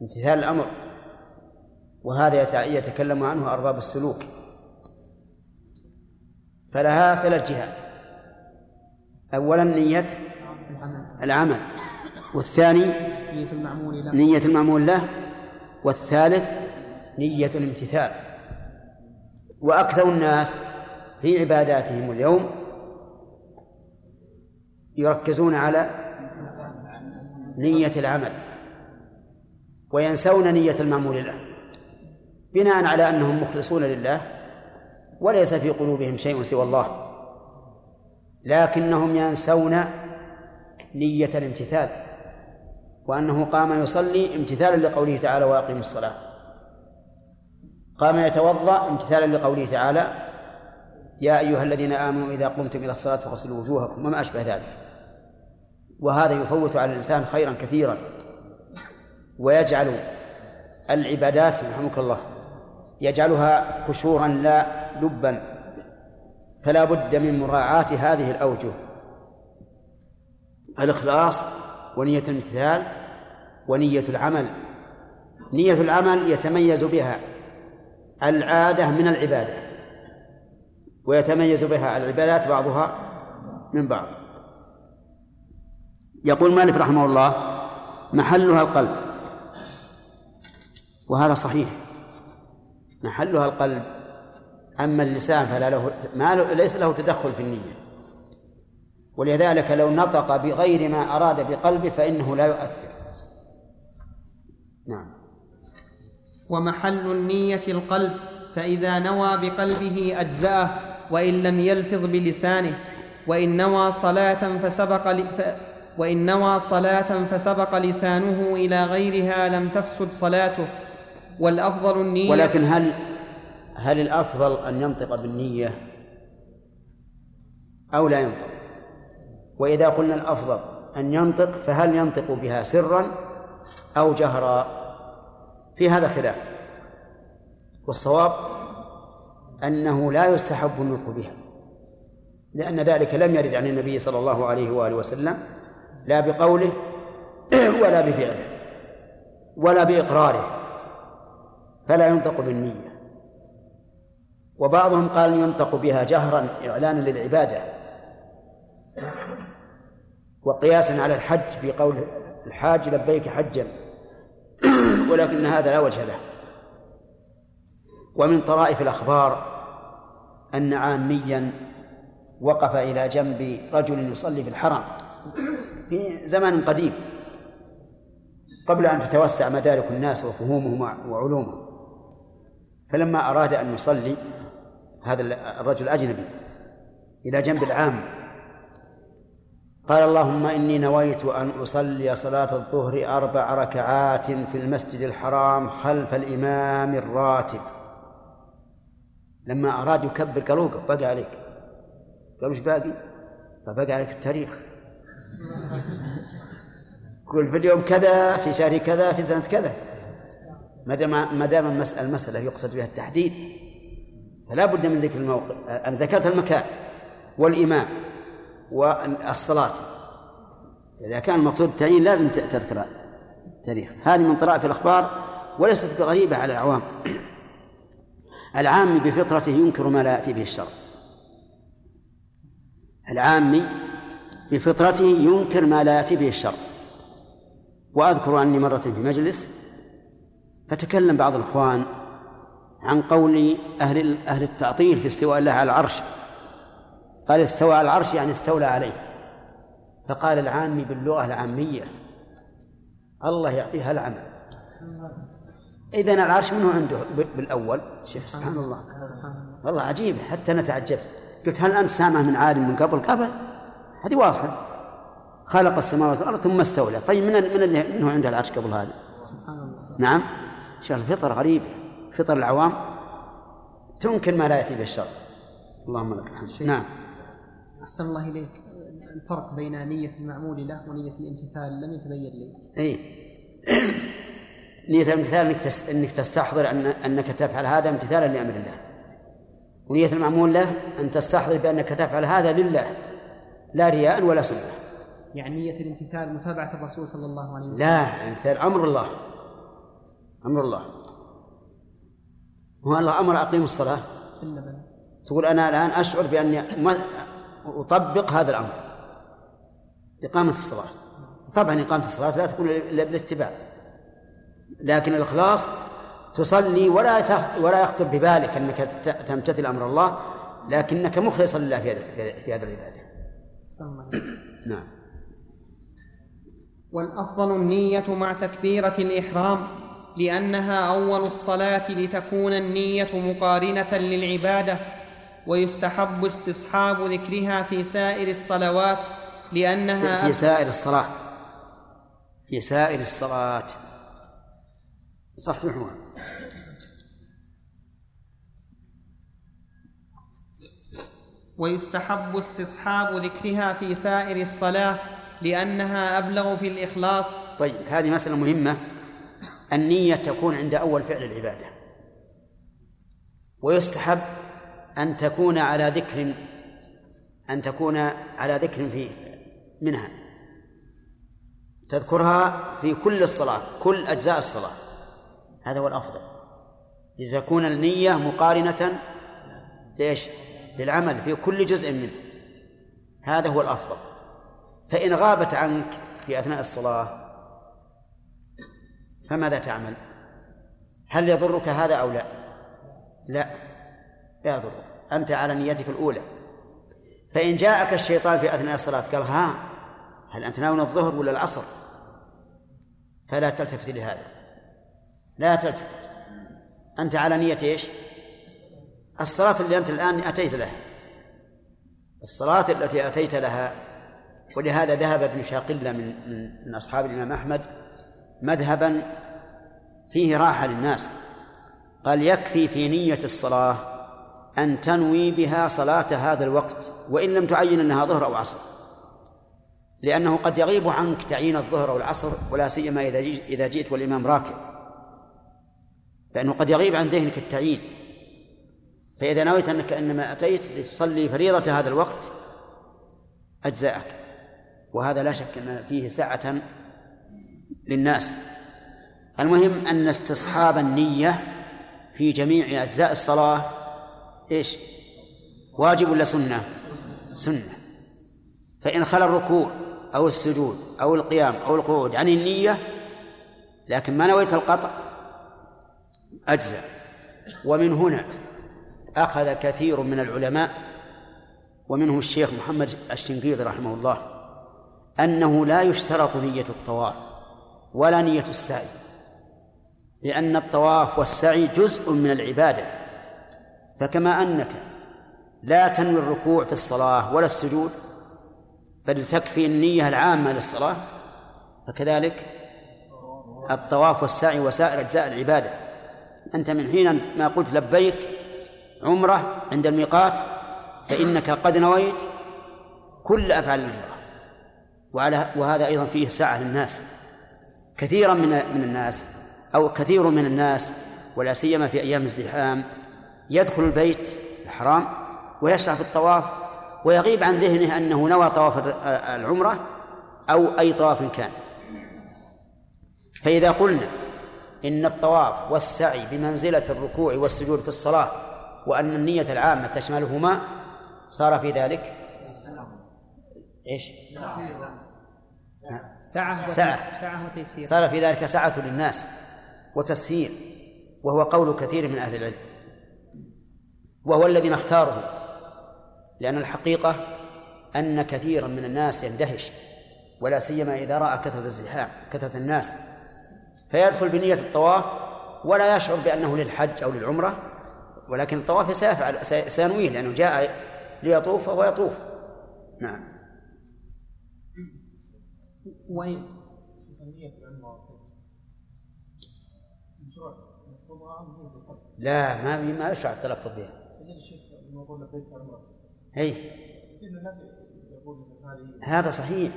امتثال الأمر. وهذا يت- يتكلم عنه أرباب السلوك. فلها ثلاث جهات. أولا نية العمل والثاني نية المعمول له والثالث نية الامتثال. وأكثر الناس في عباداتهم اليوم يركزون على نية العمل وينسون نية المعمول له بناء على أنهم مخلصون لله وليس في قلوبهم شيء سوى الله لكنهم ينسون نية الامتثال وأنه قام يصلي امتثالا لقوله تعالى وأقيم الصلاة. قام يتوضأ امتثالا لقوله تعالى يا أيها الذين آمنوا إذا قمتم إلى الصلاة فاغسلوا وجوهكم وما أشبه ذلك. وهذا يفوت على الإنسان خيرا كثيرا ويجعل العبادات يرحمك الله يجعلها قشورا لا لبا فلا بد من مراعاة هذه الأوجه. الإخلاص ونية الامتثال ونية العمل. نية العمل يتميز بها. العادة من العبادة ويتميز بها العبادات بعضها من بعض. يقول مالك رحمه الله محلها القلب. وهذا صحيح. محلها القلب أما اللسان فلا له ما ليس له تدخل في النية. ولذلك لو نطق بغير ما أراد بقلبه فإنه لا يؤثر. نعم. ومحل النية القلب فإذا نوى بقلبه أجزأه وإن لم يلفظ بلسانه وإن نوى صلاة فسبق ل... ف... وإن نوى صلاة فسبق لسانه إلى غيرها لم تفسد صلاته. والأفضل النية ولكن هل هل الأفضل أن ينطق بالنية أو لا ينطق؟ وإذا قلنا الأفضل أن ينطق فهل ينطق بها سرا أو جهرا؟ في هذا خلاف. والصواب أنه لا يستحب النطق بها لأن ذلك لم يرد عن النبي صلى الله عليه وآله وسلم لا بقوله ولا بفعله ولا بإقراره فلا ينطق بالنية. وبعضهم قال ينطق بها جهرا إعلانا للعبادة وقياسا على الحج في قول الحاج لبيك حجا. ولكن هذا لا وجه له. ومن طرائف الأخبار أن عاميا وقف إلى جنب رجل يصلي في الحرم في زمان قديم قبل أن تتوسع مدارك الناس وفهومهم وعلومهم. فلما أراد أن يصلي هذا الرجل الأجنبي إلى جنب العام قال اللهم إني نويت أن أصلي صلاة الظهر أربع ركعات في المسجد الحرام خلف الإمام الراتب. لما أراد يكبر قالوا بقى عليك. قالوا إيش باقي؟ باقي عليك التاريخ. قل في اليوم كذا في شهر كذا في سنة كذا. ما دام ما دام المسألة المسألة يقصد بها التحديد فلا بد من ذكر الموقع أن ذكرت المكان والإمام. والصلاة إذا كان المقصود التعيين لازم تذكر التاريخ هذه من طرائف الأخبار وليست بغريبة على العوام. العامي بفطرته ينكر ما لا يأتي به الشرع. العامي بفطرته ينكر ما لا يأتي به الشرع. وأذكر أني مرة في مجلس فتكلم بعض الإخوان عن قول أهل أهل التعطيل في استواء الله على العرش. قال استوى على العرش يعني استولى عليه. فقال العامي باللغة العامية الله يعطيها العمل إذا العرش منه عنده بالأول؟ شوف سبحان الله. والله عجيب حتى أنا تعجبت. قلت هل أنت سامع من عالم من قبل؟ قبل. هذه واضحة. خلق السماوات والأرض ثم استولى. طيب من من اللي منه عنده العرش قبل هذا؟ سبحان الله نعم. شوف الفطر غريبة فطر العوام. تنكر ما لا يأتي به الشر. اللهم لك الحمد. نعم. أحسن الله إليك الفرق بين نية المعمول له ونية الامتثال لم يتبين لي. إي نية الامتثال إنك إنك تستحضر ان أنك تفعل هذا امتثالا لأمر الله. ونية المعمول له أن تستحضر بأنك تفعل هذا لله لا رياء ولا سنة. يعني نية الامتثال متابعة الرسول صلى الله عليه وسلم. لا امتثال أمر الله. أمر الله. هو الله أمر أقيموا الصلاة. إلا بل. تقول أنا الآن أشعر بأني أطبق هذا الأمر. إقامة الصلاة. طبعا إقامة الصلاة لا تكون إلا بالاتباع لكن الإخلاص تصلي ولا ولا يخطر ببالك أنك تمتثل أمر الله لكنك مخلصا لله في هذا في هذه العبادة. نعم. والأفضل النية مع تكبيرة الإحرام لأنها أول الصلاة لتكون النية مقارنة للعبادة. ويستحب استصحاب ذكرها في سائر الصلوات لأنها في سائر الصلاة. في سائر الصلاة. صححوها. ويستحب استصحاب ذكرها في سائر الصلاة لأنها أبلغ في الإخلاص. طيب هذه مسألة مهمة. النية تكون عند أول فعل العبادة. ويستحب أن تكون على ذكر أن تكون على ذكر فيه منها تذكرها في كل الصلاة كل أجزاء الصلاة هذا هو الأفضل لتكون النية مقارنة ليش؟ للعمل في كل جزء منه هذا هو الأفضل فإن غابت عنك في أثناء الصلاة فماذا تعمل؟ هل يضرك هذا أو لا؟ لا لا يضرك أنت على نيتك الأولى. فإن جاءك الشيطان في أثناء الصلاة قال ها هل أنت ناوي الظهر ولا العصر؟ فلا تلتفت لهذا. لا تلتفت. أنت على نية إيش؟ الصلاة اللي أنت الآن أتيت لها. الصلاة التي أتيت لها ولهذا ذهب ابن شاقلة من من أصحاب الإمام أحمد مذهبا فيه راحة للناس. قال يكفي في نية الصلاة أن تنوي بها صلاة هذا الوقت وإن لم تعين أنها ظهر أو عصر. لأنه قد يغيب عنك تعيين الظهر أو العصر ولا سيما إذا إذا جئت والإمام راكب لأنه قد يغيب عن ذهنك التعيين. فإذا نويت أنك إنما أتيت لتصلي فريضة هذا الوقت أجزاءك وهذا لا شك أن فيه سعة للناس. المهم أن استصحاب النية في جميع أجزاء الصلاة إيش؟ واجب ولا سنة؟ سنة. فإن خلا الركوع أو السجود أو القيام أو القعود عن النية لكن ما نويت القطع أجزاء ومن هنا أخذ كثير من العلماء ومنهم الشيخ محمد الشنقيطي رحمه الله أنه لا يشترط نية الطواف ولا نية السعي لأن الطواف والسعي جزء من العبادة. فكما أنك لا تنوي الركوع في الصلاة ولا السجود بل تكفي النية العامة للصلاة فكذلك الطواف والسعي وسائر أجزاء العبادة. أنت من حين ما قلت لبيك عمرة عند الميقات فإنك قد نويت كل أفعال العمرة وعلى وهذا أيضا فيه سعة للناس. كثيرا من من الناس أو كثير من الناس ولا سيما في أيام الزحام يدخل البيت الحرام ويشرع في الطواف ويغيب عن ذهنه أنه نوى طواف العمرة أو أي طواف كان. فإذا قلنا إن الطواف والسعي بمنزلة الركوع والسجود في الصلاة وأن النية العامة تشملهما صار في ذلك؟ إيش؟ سعة سعة سعة وتيسير. صار في ذلك سعة للناس وتسهيل وهو قول كثير من أهل العلم. وهو الذي نختاره لأن الحقيقة أن كثيرا من الناس يندهش ولا سيما إذا رأى كثرة الزحام كثرة الناس. فيدخل بنية الطواف ولا يشعر بأنه للحج أو للعمرة ولكن الطواف سيفعل سينويه لأنه جاء ليطوف فهو يطوف. نعم. وين؟ لا ما ما يشرع التلفظ بها اي هذا صحيح.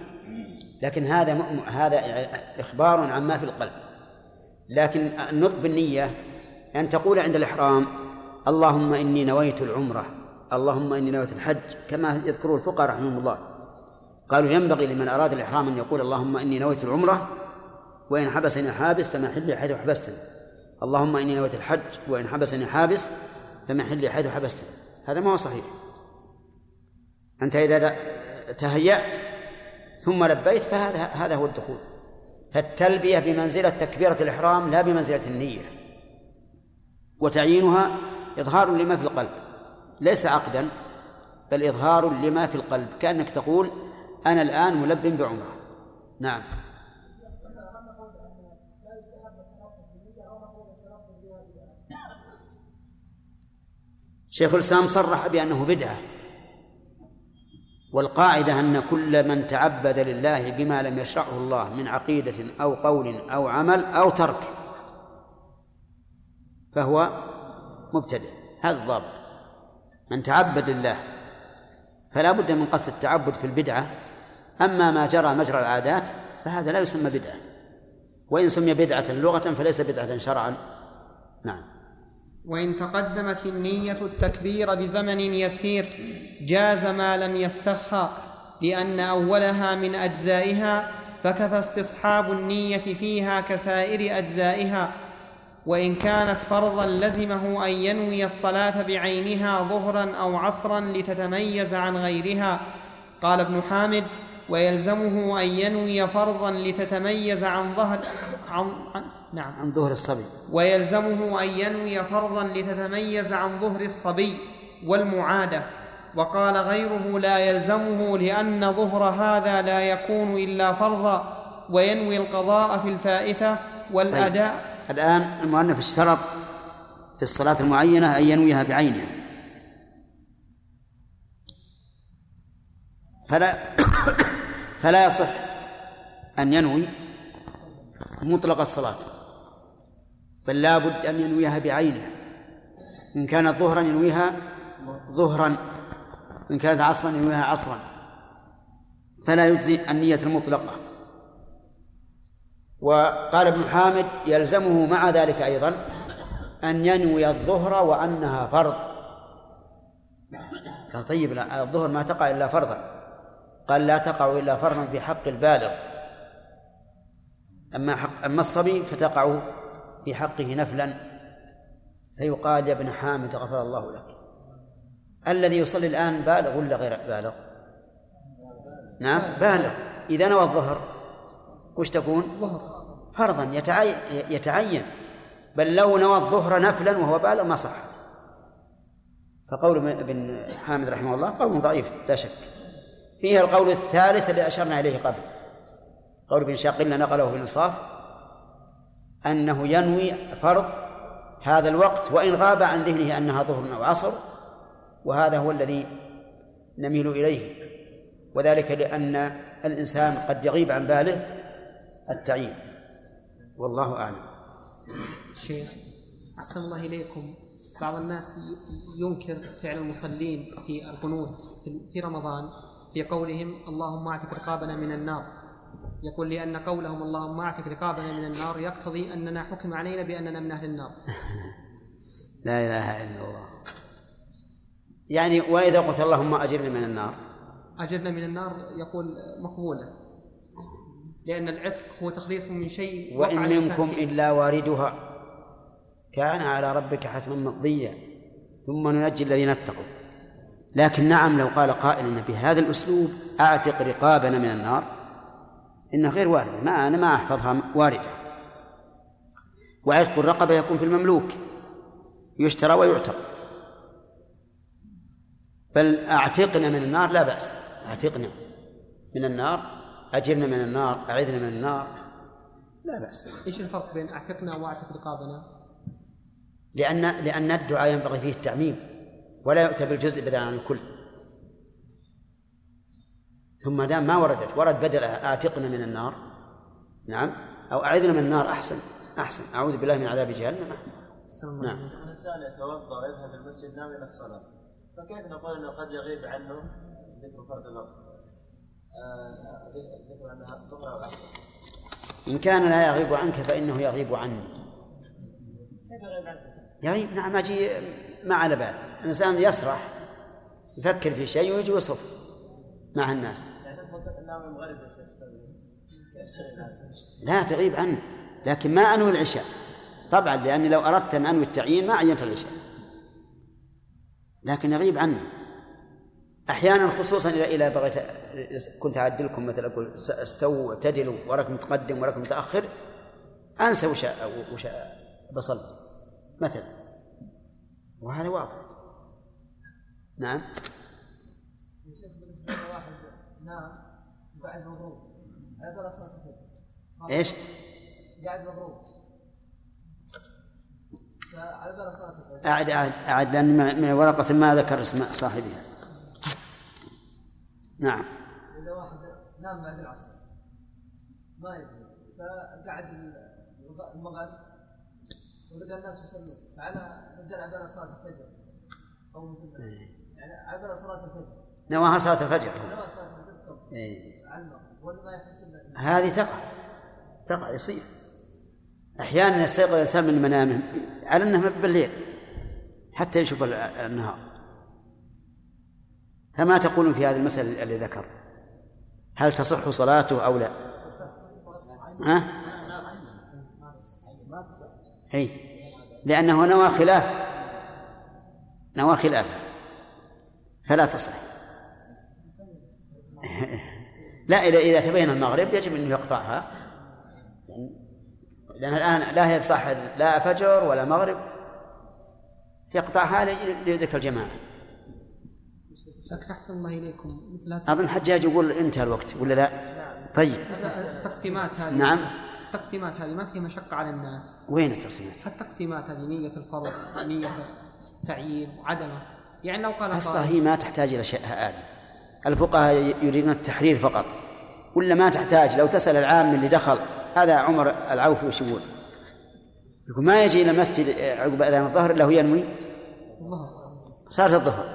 لكن هذا هذا إخبار عن ما في القلب. لكن النطق بالنية أن تقول عند الإحرام اللهم إني نويت العمرة اللهم إني نويت الحج كما يذكره الفقهاء رحمهم الله. قالوا ينبغي لمن أراد الإحرام أن يقول اللهم إني نويت العمرة وإن حبسني حابس فما حل حيث حبستني. اللهم إني نويت الحج وإن حبسني حابس فما حل حيث حبستني. هذا ما هو صحيح. أنت إذا تهيأت ثم لبيت فهذا هذا هو الدخول. فالتلبية بمنزلة تكبيرة الإحرام لا بمنزلة النية. وتعيينها إظهار لما في القلب. ليس عقدا بل إظهار لما في القلب. كأنك تقول أنا الآن ملب بعمرة. نعم. شيخ الإسلام صرح بأنه بدعة والقاعدة أن كل من تعبد لله بما لم يشرعه الله من عقيدة أو قول أو عمل أو ترك فهو مبتدئ هذا الضابط. من تعبد لله فلا بد من قصد التعبد في البدعة أما ما جرى مجرى العادات فهذا لا يسمى بدعة وإن سمي بدعة لغة فليس بدعة شرعا. نعم. وإن تقدمت النية التكبير بزمن يسير جاز ما لم يفسخها لأن أولها من أجزائها فكفى استصحاب النية فيها كسائر أجزائها. وإن كانت فرضا لزمه أن ينوي الصلاة بعينها ظهرا أو عصرا لتتميز عن غيرها. قال ابن حامد ويلزمه أن ينوي فرضا لتتميز عن ظهر عن, نعم. عن ظهر الصبي. ويلزمه أن ينوي فرضا لتتميز عن ظهر الصبي والمعادة. وقال غيره لا يلزمه لأن ظهر هذا لا يكون إلا فرضا وينوي القضاء في الفائتة والأداء. طيب. الآن المؤلف اشترط في الصلاة المعينة أن ينويها بعينها فلا فلا يصح أن ينوي مطلق الصلاة. بل لا بد أن ينويها بعينها. إن كانت ظهرا ينويها ظهرا. إن كانت عصرا ينويها عصرا. فلا يجزي النية المطلقة. وقال ابن حامد يلزمه مع ذلك أيضا أن ينوي الظهر وأنها فرض. قال طيب الظهر ما تقع إلا فرضا. قال لا تقع إلا فرضا في حق البالغ. أما حق أما الصبي فتقع في حقه نفلا فيقال يا ابن حامد غفر الله لك. الذي يصلي الآن بالغ ولا غير بالغ؟ نعم بالغ. إذا نوى الظهر وش تكون؟ فرضا يتعين, بل لو نوى الظهر نفلا وهو بالغ ما صحت. فقول ابن حامد رحمه الله قول ضعيف لا شك. فيه القول الثالث الذي أشرنا إليه قبل. قول ابن شاقلنا نقله بالإنصاف أنه ينوي فرض هذا الوقت وإن غاب عن ذهنه أنها ظهر أو عصر وهذا هو الذي نميل إليه. وذلك لأن الإنسان قد يغيب عن باله التعيين. والله أعلم. شيخ أحسن الله إليكم. بعض الناس ينكر فعل المصلين في القنوت في رمضان في قولهم اللهم أعتق رقابنا من النار. يقول لأن قولهم اللهم اعتق رقابنا من النار يقتضي أننا حكم علينا بأننا من أهل النار. لا إله إلا الله. يعني وإذا قلت اللهم أجرني من النار. أجرنا من النار يقول مقبولة. لأن العتق هو تخليص من شيء وإن منكم إلا واردها. كان على ربك حتما مقضيا. ثم ننجي الذين اتقوا. لكن نعم لو قال قائل بهذا الأسلوب أعتق رقابنا من النار. إنها غير واردة ما أنا ما أحفظها واردة. وعتق الرقبة يكون في المملوك. يشترى ويعتق. بل أعتقنا من النار لا بأس. أعتقنا من النار. أجرنا من النار. أعذنا من النار. لا بأس. إيش الفرق بين أعتقنا وأعتق رقابنا؟ لأن لأن الدعاء ينبغي فيه التعميم. ولا يؤتى بالجزء بدلا عن الكل. ثم دام ما وردت ورد بدل اعتقنا من النار. نعم. أو أعذنا من النار أحسن أحسن. أعوذ بالله من عذاب جهنم. نعم. الانسان يتوضأ ويذهب المسجد ناوي إلى الصلاة. فكيف نقول إنه قد يغيب عنه؟ ذكر فرد الوقت. آه، ذكر أنها أو إن كان لا يغيب عنك فإنه يغيب عني كيف يغيب عنك؟ يغيب؟ نعم أجي ما على بال. الإنسان يسرح يفكر في شيء ويجي يصف مع الناس. لا تغيب عنه لكن ما أنوي العشاء. طبعا لأني لو أردت أن أنوي التعيين ما عينت العشاء. لكن يغيب عنه أحيانا خصوصا اذا بغيت كنت أعدلكم مثلا أقول استووا واعتدلوا وركب متقدم وركب متأخر. أنسى وش وش بصلي مثلا. وهذا واضح نعم. نام بعد مضروب صلاه الفجر. إيش؟ قاعد مضروب أعد أعد أعد لأن من ورقة ما ذكر اسم صاحبها. نعم. إذا واحد نام بعد العصر. ما يدري فقعد المغرب. ولقى الناس يصلون. فعلى رجال على بال صلاه الفجر. أو مثل يعني على بال صلاه الفجر. نواها صلاة الفجر. نوى صلاة الفجر. إيه. هذه تقع. تقع يصير. أحيانا يستيقظ الإنسان من منامه على أنه بالليل حتى يشوف ال- النهار. فما تقولون في هذه المسألة اللي ذكر؟ هل تصح صلاته أو لا؟ ها؟ أي لأنه نوى خلاف. نوى خلافه. فلا تصح. لا إذا إذا تبين المغرب يجب أن يقطعها. لأن الآن لا هي بصح لا فجر ولا مغرب. يقطعها ليدرك الجماعة. أحسن الله هذه أظن حجاج يقول انتهى الوقت ولا لا؟ طيب. التقسيمات هذه. نعم. التقسيمات هذه ما فيها مشقة على الناس. وين التصميمات؟ التقسيمات هذه نية الفرض نية التعيين عدمه يعني لو قال أصلا هي ما تحتاج إلى شيء هذه الفقهاء يريدون التحرير فقط. ولا ما تحتاج لو تسأل العام اللي دخل هذا عمر العوفي وش يقول؟ يقول ما يجي إلى المسجد عقب أذان الظهر إلا هو ينوي. صارت الظهر.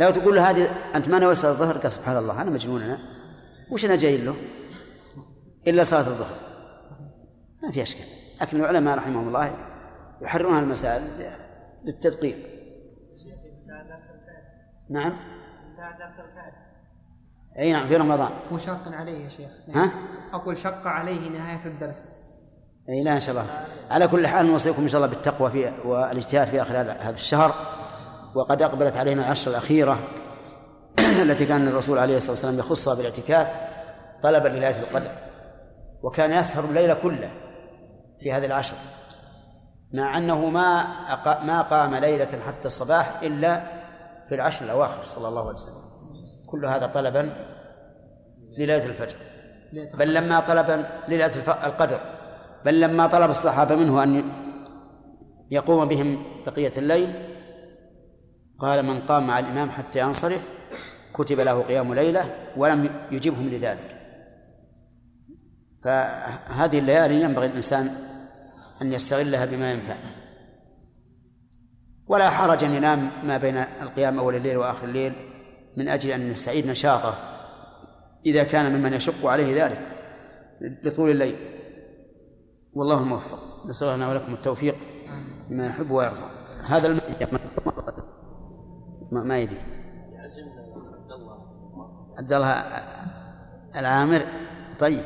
لو تقول له هذه أنت ما نويت صلاة الظهر؟ قال سبحان الله أنا مجنون أنا. وش أنا جاي له؟ إلا صلاة الظهر. ما في أشكال. لكن العلماء رحمهم الله يحررون المسائل للتدقيق. نعم؟ أي نعم في رمضان. هو شاق عليه يا شيخ. ها؟ أقول شق عليه نهاية الدرس. أي لا إن شاء الله. على كل حال نوصيكم إن شاء الله بالتقوى في والاجتهاد في آخر هذا هذا الشهر. وقد أقبلت علينا العشر الأخيرة التي كان الرسول عليه الصلاة والسلام يخصها بالاعتكاف طلبا لليله القدر. وكان يسهر الليل كله في هذه العشر. مع أنه ما. ما قام ليلة حتى الصباح إلا في العشر الأواخر صلى الله عليه وسلم. كل هذا طلبا لليله الفجر. بل لما طلب ليلة القدر. بل لما طلب الصحابة منه أن يقوم بهم بقية الليل قال من قام مع الإمام حتى ينصرف كتب له قيام ليلة ولم يجبهم لذلك. فهذه الليالي ينبغي الإنسان أن يستغلها بما ينفع. ولا حرج أن ينام ما بين القيام أول الليل وآخر الليل من أجل أن يستعيد نشاطه إذا كان ممن يشق عليه ذلك لطول الليل. والله الموفق نسأل الله ولكم التوفيق لما يحب ويرضى. هذا الم... ما, ما يدري. عبد الله العامر. طيب.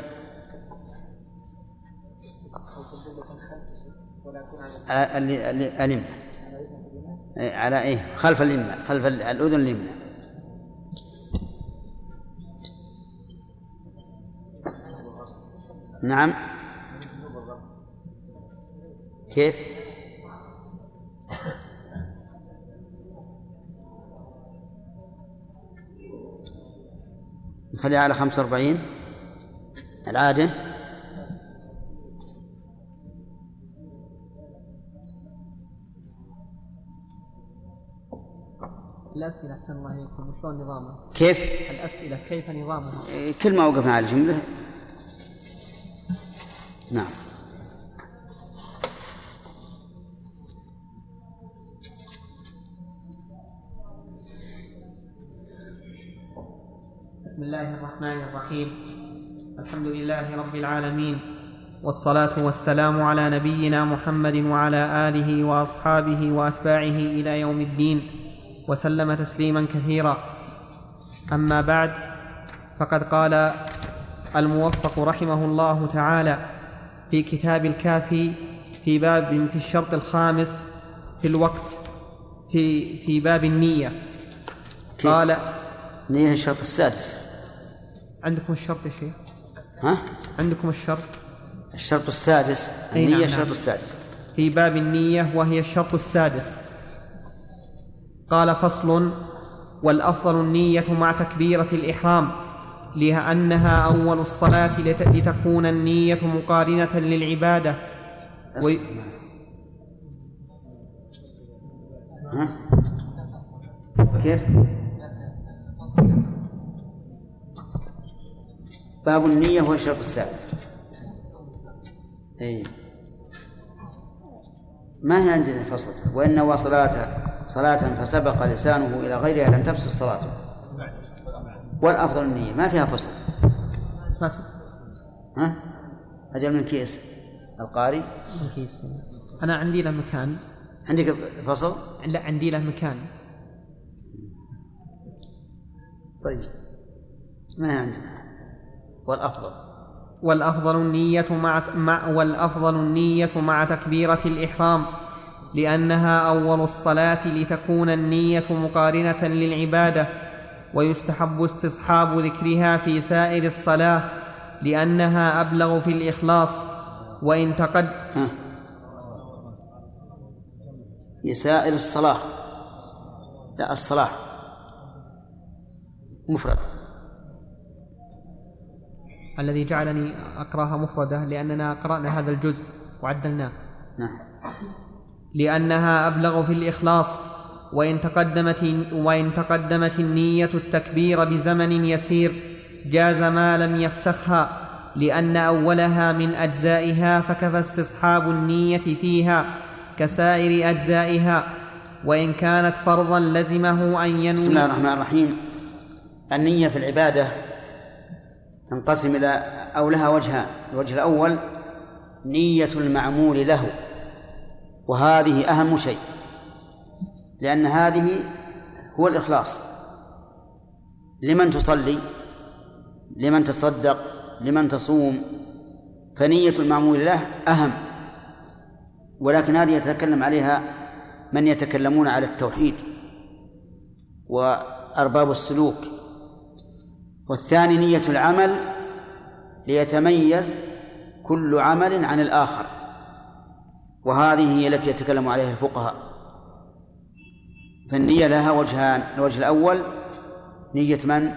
اليمنى إيه، على إيه؟ خلف اليمنى خلف الأذن اليمنى نعم. كيف؟ نخليها على خمسة وأربعين. العادة؟ الأسئلة أحسن الله إليكم وشلون نظامها؟ كيف؟ الأسئلة كيف نظامها؟ إيه، كل ما وقفنا على الجملة نعم بسم الله الرحمن الرحيم الحمد لله رب العالمين والصلاة والسلام على نبينا محمد وعلى آله وأصحابه وأتباعه إلى يوم الدين وسلم تسليما كثيرا. أما بعد فقد قال الموفق رحمه الله تعالى في كتاب الكافي في باب في الشرط الخامس في الوقت في في باب النية. كيف؟ قال نية الشرط السادس. عندكم الشرط يا شيخ؟ ها؟ عندكم الشرط؟ الشرط السادس. نعم، النية نعم. الشرط السادس. في باب النية وهي الشرط السادس. قال فصل والأفضل النية مع تكبيرة الإحرام لأنها أول الصلاة لت- لتكون النية مقارنة للعبادة وي- ها؟ كيف؟ باب النية هو الشرط السادس أي ما هي عندنا فصل وإن وصلاة صلاة فسبق لسانه إلى غيرها لم تفسد صلاته. والأفضل النية ما فيها فصل. ها؟ أجل من كيس. القاري؟ كيس. أنا عندي له مكان. عندك فصل؟ لا عندي له مكان. طيب. ما هي عندنا؟ والأفضل. والأفضل النية مع, مع والأفضل النية مع تكبيرة الإحرام لأنها أول الصلاة لتكون النية مقارنة للعبادة ويستحب استصحاب ذكرها في سائر الصلاة لأنها أبلغ في الإخلاص وإن تقد هي سائر الصلاة. لا الصلاة مفرد. الذي جعلني أقرأها مفردة لأننا قرأنا هذا الجزء وعدلناه. نعم. لأنها أبلغ في الإخلاص وإن تقدمت وإن تقدمت النية التكبير بزمن يسير جاز ما لم يفسخها لأن أولها من أجزائها فكفى استصحاب النية فيها كسائر أجزائها. وإن كانت فرضا لزمه أن بسم الله ينوي الرحمن الرحيم. النية في العبادة تنقسم إلى أو لها وجهان الوجه الأول نية المعمول له وهذه أهم شيء لأن هذه هو الإخلاص. لمن تصلي لمن تصدق لمن تصوم فنية المعمول له أهم ولكن هذه يتكلم عليها من يتكلمون على التوحيد وأرباب السلوك. والثاني نية العمل ليتميز كل عمل عن الآخر. وهذه هي التي يتكلم عليها الفقهاء. فالنية لها وجهان. الوجه الأول نية من؟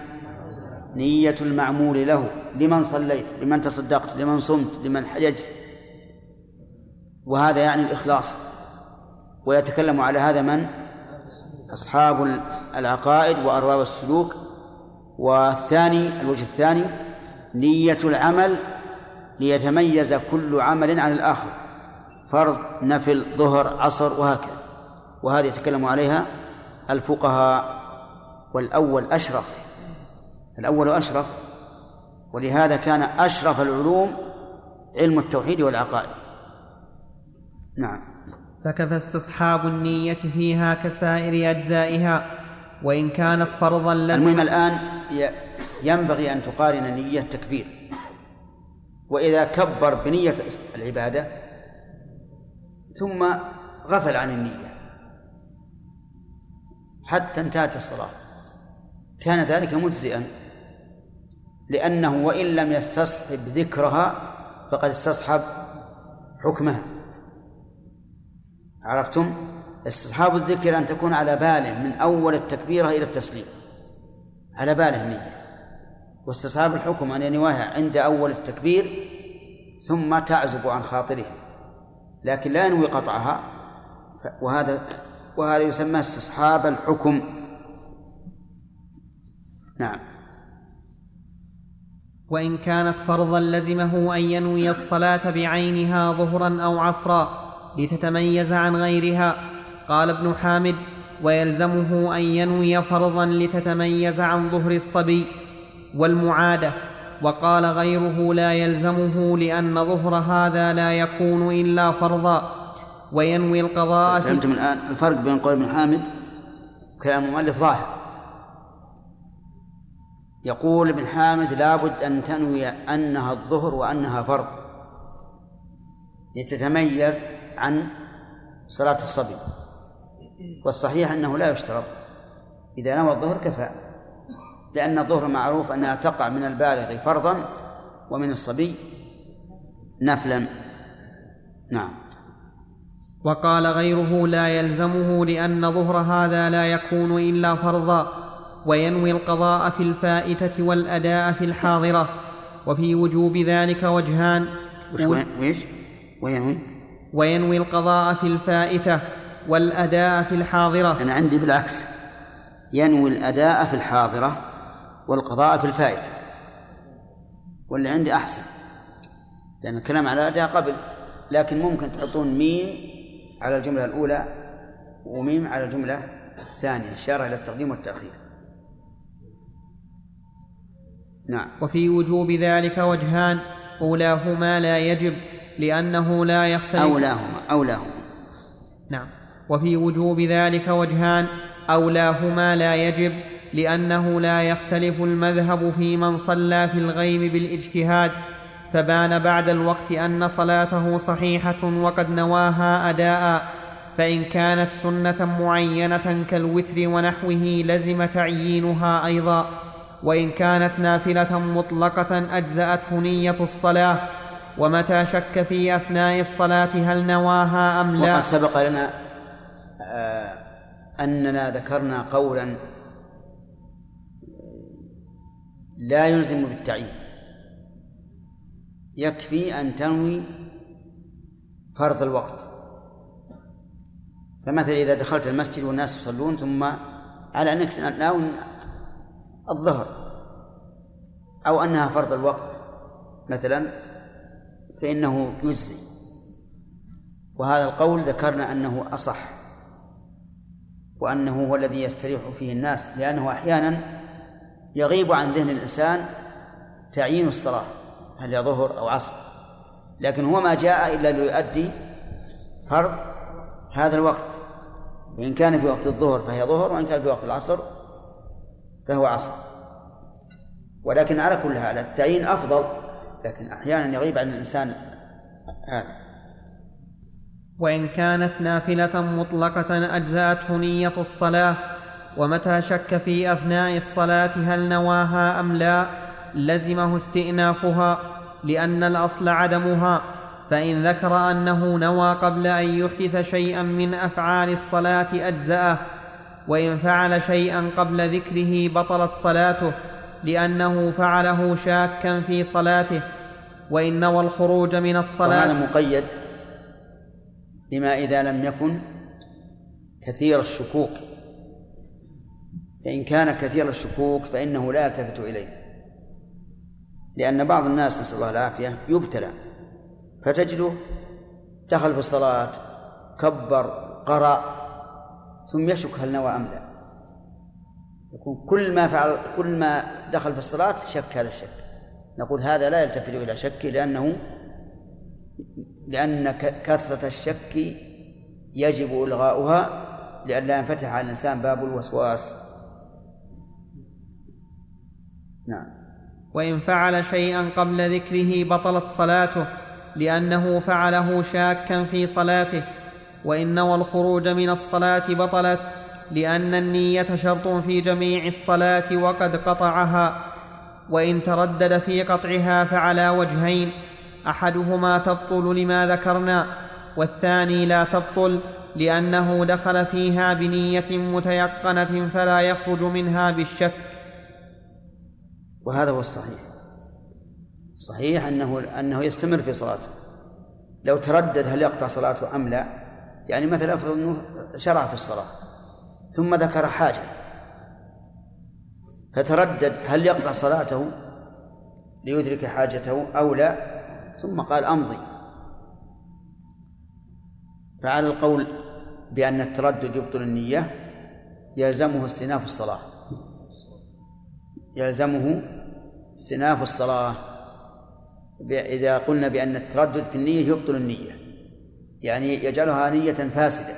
نية المعمول له. لمن صليت؟ لمن تصدقت؟ لمن صمت؟ لمن حججت؟ وهذا يعني الإخلاص. ويتكلم على هذا من؟ أصحاب العقائد وأرباب السلوك. والثاني الوجه الثاني نية العمل ليتميز كل عمل عن الآخر. فرض نفل ظهر عصر وهكذا. وهذه يتكلم عليها الفقهاء والأول أشرف. الأول أشرف. ولهذا كان أشرف العلوم علم التوحيد والعقائد. نعم. فكفى استصحاب النية فيها كسائر أجزائها. وإن كانت فرضا لزم المهم الآن ينبغي أن تقارن نية التكبير وإذا كبر بنية العبادة ثم غفل عن النية. حتى انتهت الصلاة. كان ذلك مجزئا. لأنه وإن لم يستصحب ذكرها فقد استصحب حكمها. عرفتم؟ استصحاب الذكر أن تكون على باله من أول التكبيرة إلى التسليم. على باله النية واستصحاب الحكم أن ينواها عند أول التكبير ثم تعزب عن خاطره لكن لا ينوي قطعها. وهذا وهذا يسمى استصحاب الحكم. نعم. وإن كانت فرضا لزمه أن ينوي الصلاة بعينها ظهرا أو عصرا لتتميز عن غيرها قال ابن حامد ويلزمه أن ينوي فرضا لتتميز عن ظهر الصبي والمعادة وقال غيره لا يلزمه لأن ظهر هذا لا يكون إلا فرضا. وينوي القضاء فهمتم الآن؟ الفرق بين قول ابن حامد وكلام المؤلف ظاهر. يقول ابن حامد لابد أن تنوي أنها الظهر وأنها فرض لتتميز عن صلاة الصبي. والصحيح أنه لا يشترط. إذا نوى الظهر كفى. لأن الظهر معروف أنها تقع من البالغ فرضا ومن الصبي نفلا. نعم. وقال غيره لا يلزمه لأن ظهر هذا لا يكون إلا فرضا وينوي القضاء في الفائتة والأداء في الحاضرة. وفي وجوب ذلك وجهان. وينوي؟ وينوي القضاء في الفائتة. والأداء في الحاضرة. أنا عندي بالعكس. ينوي الأداء في الحاضرة والقضاء في الفائتة. واللي عندي أحسن. لأن الكلام على الأداء قبل. لكن ممكن تحطون ميم على الجملة الأولى وميم على الجملة الثانية إشارة إلى التقديم والتأخير. نعم. وفي وجوب ذلك وجهان. أولاهما لا يجب لأنه لا يختلف. أولاهما أولاهما. وفي وجوب ذلك وجهان أولاهما لا يجب لأنه لا يختلف المذهب في من صلى في الغيب بالاجتهاد فبان بعد الوقت أن صلاته صحيحة وقد نواها أداء فإن كانت سنة معينة كالوتر ونحوه لزم تعيينها أيضا وإن كانت نافلة مطلقة أجزأته نية الصلاة ومتى شك في أثناء الصلاة هل نواها أم لا؟ وقد سبق لنا أننا ذكرنا قولا لا يلزم بالتعيين. يكفي أن تنوي فرض الوقت. فمثلا إذا دخلت المسجد والناس يصلون ثم على أنك تناول الظهر أو أنها فرض الوقت مثلا فإنه يجزي. وهذا القول ذكرنا أنه أصح. وأنه هو الذي يستريح فيه الناس لأنه أحيانا يغيب عن ذهن الإنسان تعيين الصلاة هل هي ظهر أو عصر. لكن هو ما جاء إلا ليؤدي فرض هذا الوقت وإن كان في وقت الظهر فهي ظهر وإن كان في وقت العصر فهو عصر. ولكن على كل حال التعيين أفضل لكن أحيانا يغيب عن الإنسان هذا. وإن كانت نافلة مطلقة أجزأته نية الصلاة ومتى شك في أثناء الصلاة هل نواها أم لا لزمه استئنافها لأن الأصل عدمها فإن ذكر أنه نوى قبل أن يحدث شيئا من أفعال الصلاة أجزأه وإن فعل شيئا قبل ذكره بطلت صلاته لأنه فعله شاكا في صلاته وإن نوى الخروج من الصلاة وهذا مقيد بما إذا لم يكن كثير الشكوك. فإن كان كثير الشكوك فإنه لا يلتفت إليه. لأن بعض الناس نسأل الله العافية يبتلى. فتجده دخل في الصلاة كبر قرأ ثم يشك هل نوى أم لا. يكون كل ما فعل كل ما دخل في الصلاة شك هذا الشك. نقول هذا لا يلتفت إلى شكه لأنه لأن كثرة الشك يجب إلغاؤها لئلا ينفتح على الإنسان باب الوسواس. نعم. وإن فعل شيئا قبل ذكره بطلت صلاته لأنه فعله شاكا في صلاته وإن نوى الخروج من الصلاة بطلت لأن النية شرط في جميع الصلاة وقد قطعها وإن تردد في قطعها فعلى وجهين أحدهما تبطل لما ذكرنا والثاني لا تبطل لأنه دخل فيها بنية متيقنة فلا يخرج منها بالشك. وهذا هو الصحيح. صحيح أنه أنه يستمر في صلاته. لو تردد هل يقطع صلاته أم لا؟ يعني مثلا أفرض أنه شرع في الصلاة ثم ذكر حاجة. فتردد هل يقطع صلاته ليدرك حاجته أو لا؟ ثم قال أمضي. فعلى القول بأن التردد يبطل النية يلزمه استئناف الصلاة. يلزمه استئناف الصلاة. إذا قلنا بأن التردد في النية يبطل النية. يعني يجعلها نية فاسدة.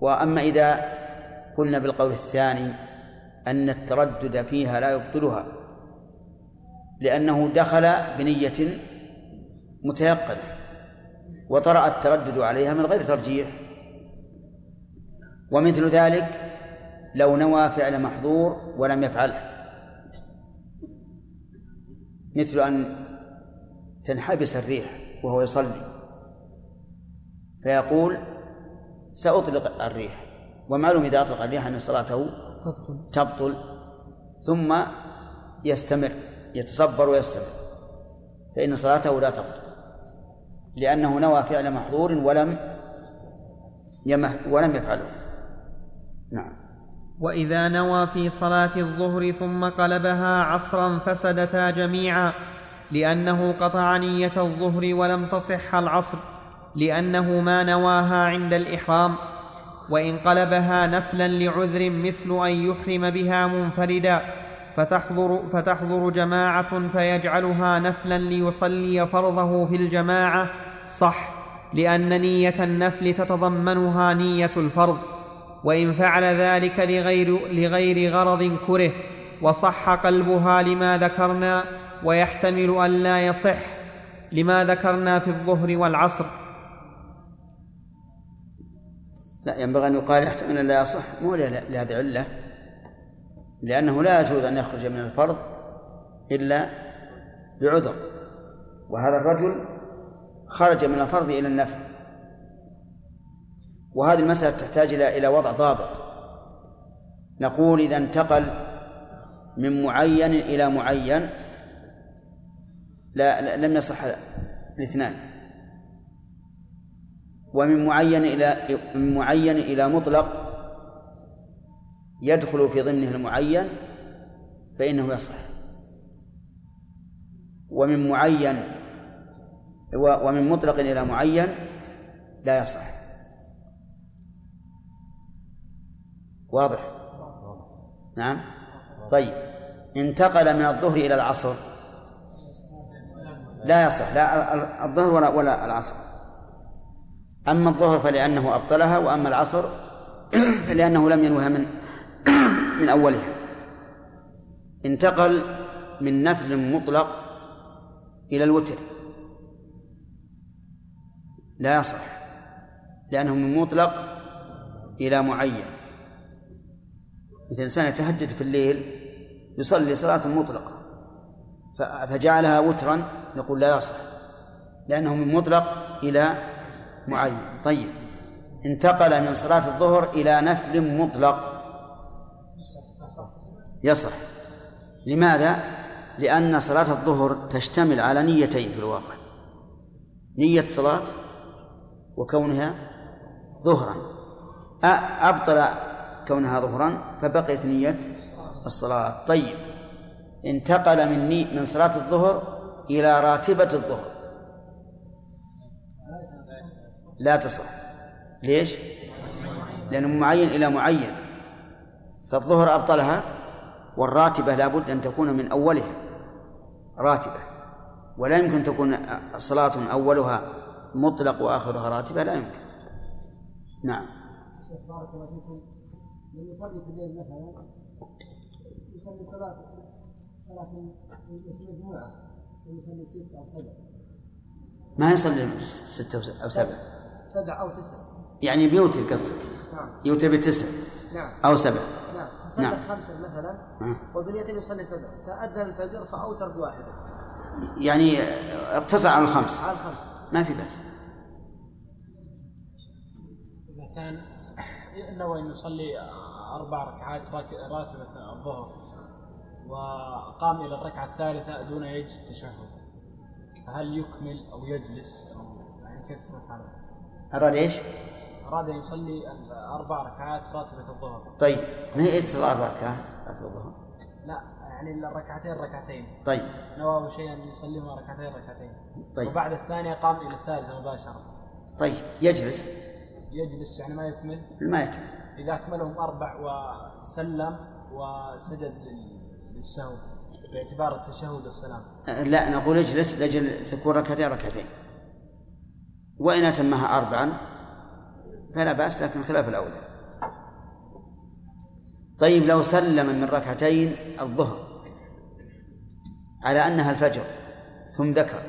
وأما إذا قلنا بالقول الثاني أن التردد فيها لا يبطلها لأنه دخل بنية متيقنة وطرأ التردد عليها من غير ترجيح. ومثل ذلك لو نوى فعل محظور ولم يفعله. مثل أن تنحبس الريح وهو يصلي فيقول سأطلق الريح ومعلوم إذا أطلق الريح أن صلاته تبطل, ثم يستمر يتصبر ويستمر فإن صلاته لا تبطل. لأنه نوى فعل محظور ولم يمه ولم يفعله. نعم. وإذا نوى في صلاة الظهر ثم قلبها عصرا فسدتا جميعا لأنه قطع نية الظهر ولم تصح العصر لأنه ما نواها عند الإحرام. وإن قلبها نفلا لعذر مثل أن يحرم بها منفردا فتحضر, فتحضر جماعة فيجعلها نفلا ليصلي فرضه في الجماعة صح لأن نية النفل تتضمنها نية الفرض وإن فعل ذلك لغير, لغير غرض كره وصح قلبها لما ذكرنا ويحتمل أن لا يصح لما ذكرنا في الظهر والعصر. لا ينبغي أن يقال يحتمل أن لا يصح مو لهذه العلة لأنه لا يجوز أن يخرج من الفرض إلا بعذر وهذا الرجل خرج من الفرض إلى النفل وهذه المسألة تحتاج إلى إلى وضع ضابط. نقول إذا انتقل من معين إلى معين لا لم يصح الاثنان. ومن معين إلى من معين إلى مطلق يدخل في ضمنه المعين فإنه يصح. ومن معين ومن مطلق إلى معين لا يصح. واضح؟ نعم. طيب. انتقل من الظهر إلى العصر. لا يصح. لا الظهر ولا ولا العصر. أما الظهر فلأنه أبطلها وأما العصر فلأنه لم ينوها من من أولها. انتقل من نفل مطلق إلى الوتر. لا يصح لأنه من مطلق إلى معين. مثل إنسان يتهجد في الليل يصلي صلاة مطلقة فجعلها وترا نقول لا يصح لأنه من مطلق إلى معين. طيب انتقل من صلاة الظهر إلى نفل مطلق. يصح. لماذا؟ لأن صلاة الظهر تشتمل على نيتين في الواقع. نية صلاة وكونها ظهرا. أبطل كونها ظهرا فبقيت نية الصلاة. طيب انتقل من ني من صلاة الظهر إلى راتبة الظهر. لا تصح. ليش؟ لأنه معين إلى معين. فالظهر أبطلها والراتبة لابد أن تكون من أولها. راتبة. ولا يمكن تكون صلاة أولها مطلق وآخرها راتبة لا يمكن. نعم. بارك الله فيكم. من يصلي في الليل مثلا يصلي صلاة صلاة يصلي مجموعة ويصلي ستة أو سبعة ما يصلي ستة أو سبعة سبع. أو تسع. يعني بيوتر قصدك نعم. يوتر بتسع. نعم. أو سبع. نعم. فصلى نعم. خمسا مثلا نعم. وبنية يصلي سبع. فأذن الفجر فأوتر بواحدة يعني اقتصر على الخمس. على الخمس. ما في بأس إذا كان نوى أن يصلي أربع ركعات راتبة الظهر وقام إلى الركعة الثالثة دون يجلس التشهد فهل يكمل أو يجلس أو يعني كيف تكون حاله؟ أراد إيش؟ أراد أن يصلي أربع ركعات راتبة الظهر طيب ما هي تصلي أربع ركعات راتبة الظهر؟ لا يعني الركعتين ركعتين. طيب. نواه شيئا يصليهما ركعتين ركعتين. طيب. وبعد الثانية قام إلى الثالثة مباشرة. طيب. يجلس. يجلس يعني ما يكمل. ما يكمل. إذا أكملهم أربع وسلم وسجد للسهو باعتبار التشهد والسلام. لا نقول اجلس لأجل تكون ركعتين ركعتين. وإن أتمها أربعا فلا بأس لكن خلاف الأولى. طيب لو سلم من ركعتين الظهر. على أنها الفجر ثم ذكر.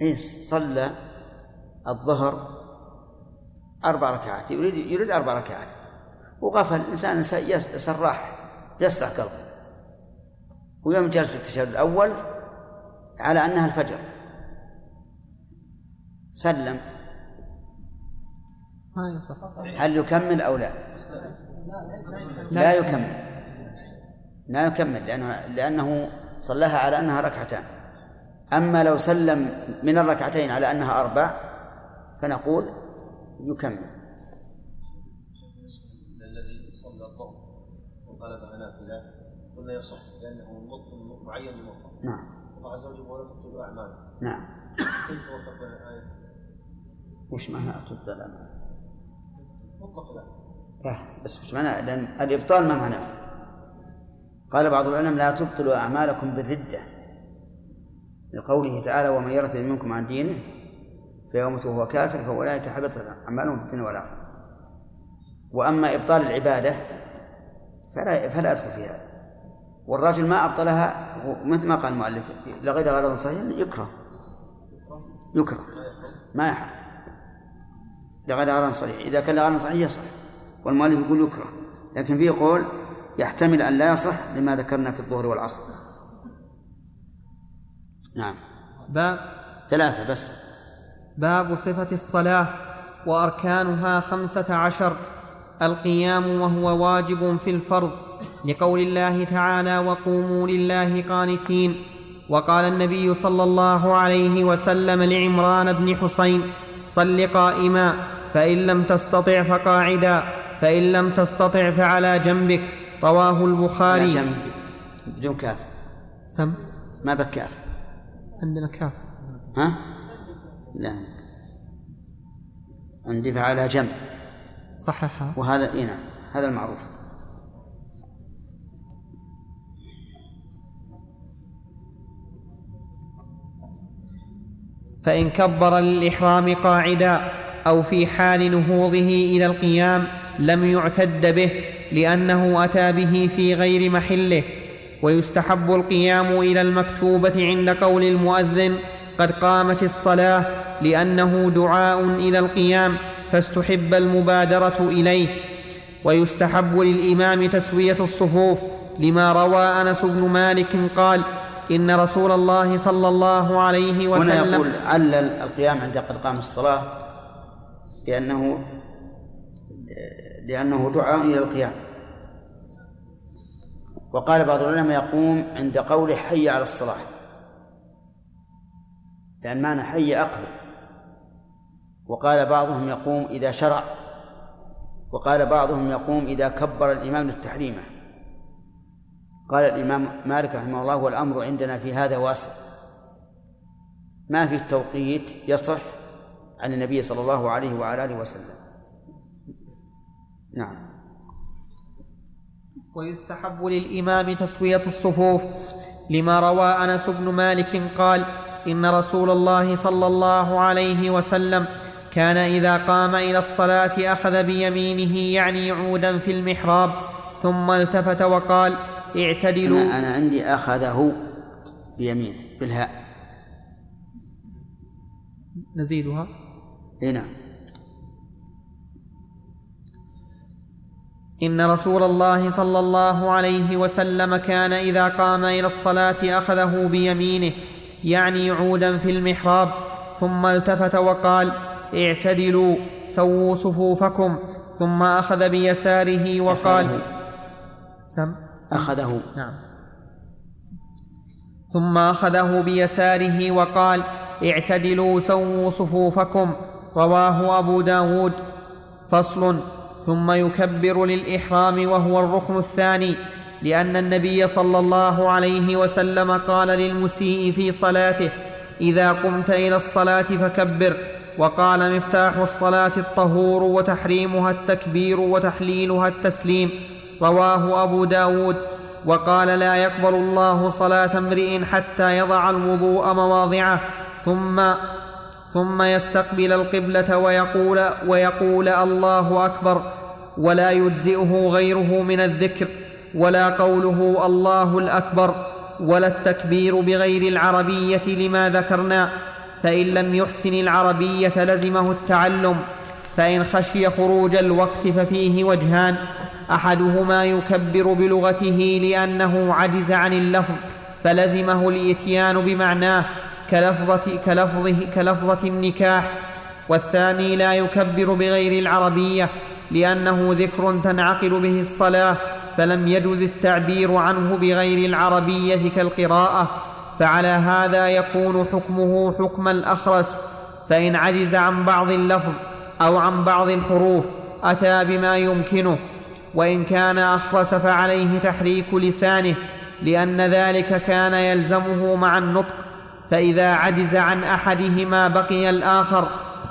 إيه صلى الظهر أربع ركعات يريد يريد أربع ركعات. وغفل الإنسان سراح يسرح قلبه. ويوم جلس التشهد الأول على أنها الفجر. سلم. هل يكمل أو لا؟ لا يكمل. لا يكمل لأنه لأنه صلاها على أنها ركعتان. أما لو سلم من الركعتين على أنها أربع فنقول يكمل. الذي صلى الظهر وقلبها نافلة قلنا يصح لأنه معين لمطلق. نعم. الله عز وجل ولا تبطلوا أعمالكم نعم. كيف وفق بين الآية؟ وش معنى تبطل الأعمال؟ مطلق لا. لا بس وش معنى؟ لأن الإبطال ما معناه. قال بعض العلماء لا تبطلوا أعمالكم بالردة. لقوله تعالى ومن يرث منكم عن دينه فيموت وهو كافر فأولئك حبطت أعمالهم في الدنيا والآخرة. وأما إبطال العبادة فلا فلا أدخل فيها. والرجل ما أبطلها مثل ما قال المؤلف لغير غرض صحيح يكره. يكره. ما يحرم. لغير غرض صحيح. إذا كان لغرض صحيح يصح. والمؤلف يقول يكره. لكن فيه قول يحتمل أن لا يصح لما ذكرنا في الظهر والعصر. نعم. باب ثلاثة بس. باب صفة الصلاة وأركانها خمسة عشر. القيام وهو واجب في الفرض. لقول الله تعالى وقوموا لله قانتين وقال النبي صلى الله عليه وسلم لعمران بن حسين صل قائما فإن لم تستطع فقاعدا فإن لم تستطع فعلى جنبك رواه على البخاري جنب بدون كاف. سم. ما بكاف. عندنا كاف. ها؟ لا. عندي فعلى جنب. صححها وهذا إي نعم هذا المعروف. فإن كبر للإحرام قاعدا أو في حال نهوضه إلى القيام لم يعتد به لأنه أتى به في غير محله ويستحب القيام إلى المكتوبة عند قول المؤذن قد قامت الصلاة لأنه دعاء إلى القيام فاستحب المبادرة إليه. ويستحب للإمام تسوية الصفوف لما روى أنس بن مالك قال إن رسول الله صلى الله عليه هنا وسلم يقول علل القيام عند قد قام الصلاة لأنه لأنه دعاء إلى القيام. وقال بعض العلماء يقوم عند قوله حي على الصلاة. لأن معنى حي أقبل. وقال بعضهم يقوم إذا شرع. وقال بعضهم يقوم إذا كبر الإمام للتحريمة قال الإمام مالك رحمه الله والأمر عندنا في هذا واسع. ما في التوقيت يصح عن النبي صلى الله عليه وعلى آله وسلم. نعم. ويستحب للإمام تسوية الصفوف لما روى أنس بن مالك قال إن رسول الله صلى الله عليه وسلم كان إذا قام إلى الصلاة أخذ بيمينه يعني عودا في المحراب ثم التفت وقال اعتدلوا. أنا, أنا عندي أخذه بيمينه بالهاء. نزيدها. اي نعم. إن رسول الله صلى الله عليه وسلم كان إذا قام إلى الصلاة أخذه بيمينه يعني عودا في المحراب ثم التفت وقال اعتدلوا سووا صفوفكم ثم أخذ بيساره وقال سم. أخذه. نعم. ثم أخذه بيساره وقال اعتدلوا سووا صفوفكم رواه أبو داود. فصل. ثم يكبر للإحرام وهو الركن الثاني لأن النبي صلى الله عليه وسلم قال للمسيء في صلاته إذا قمت إلى الصلاة فكبر. وقال مفتاح الصلاة الطهور وتحريمها التكبير وتحليلها التسليم. رواه أبو داود. وقال لا يقبل الله صلاة امرئ حتى يضع الوضوء مواضعه ثم ثم يستقبل القبلة ويقول ويقول الله أكبر ولا يجزئه غيره من الذكر ولا قوله الله الأكبر ولا التكبير بغير العربية لما ذكرنا فإن لم يحسن العربية لزمه التعلم فإن خشي خروج الوقت ففيه وجهان أحدهما يكبر بلغته لأنه عجز عن اللفظ فلزمه الإتيان بمعناه كلفظة, كلفظه, كلفظة النكاح والثاني لا يكبر بغير العربية لأنه ذكر تنعقد به الصلاة فلم يجز التعبير عنه بغير العربية كالقراءة فعلى هذا يكون حكمه حكم الأخرس فإن عجز عن بعض اللفظ أو عن بعض الحروف أتى بما يمكنه وإن كان أخرس فعليه تحريك لسانه لأن ذلك كان يلزمه مع النطق فإذا عجز عن أحدهما بقي الآخر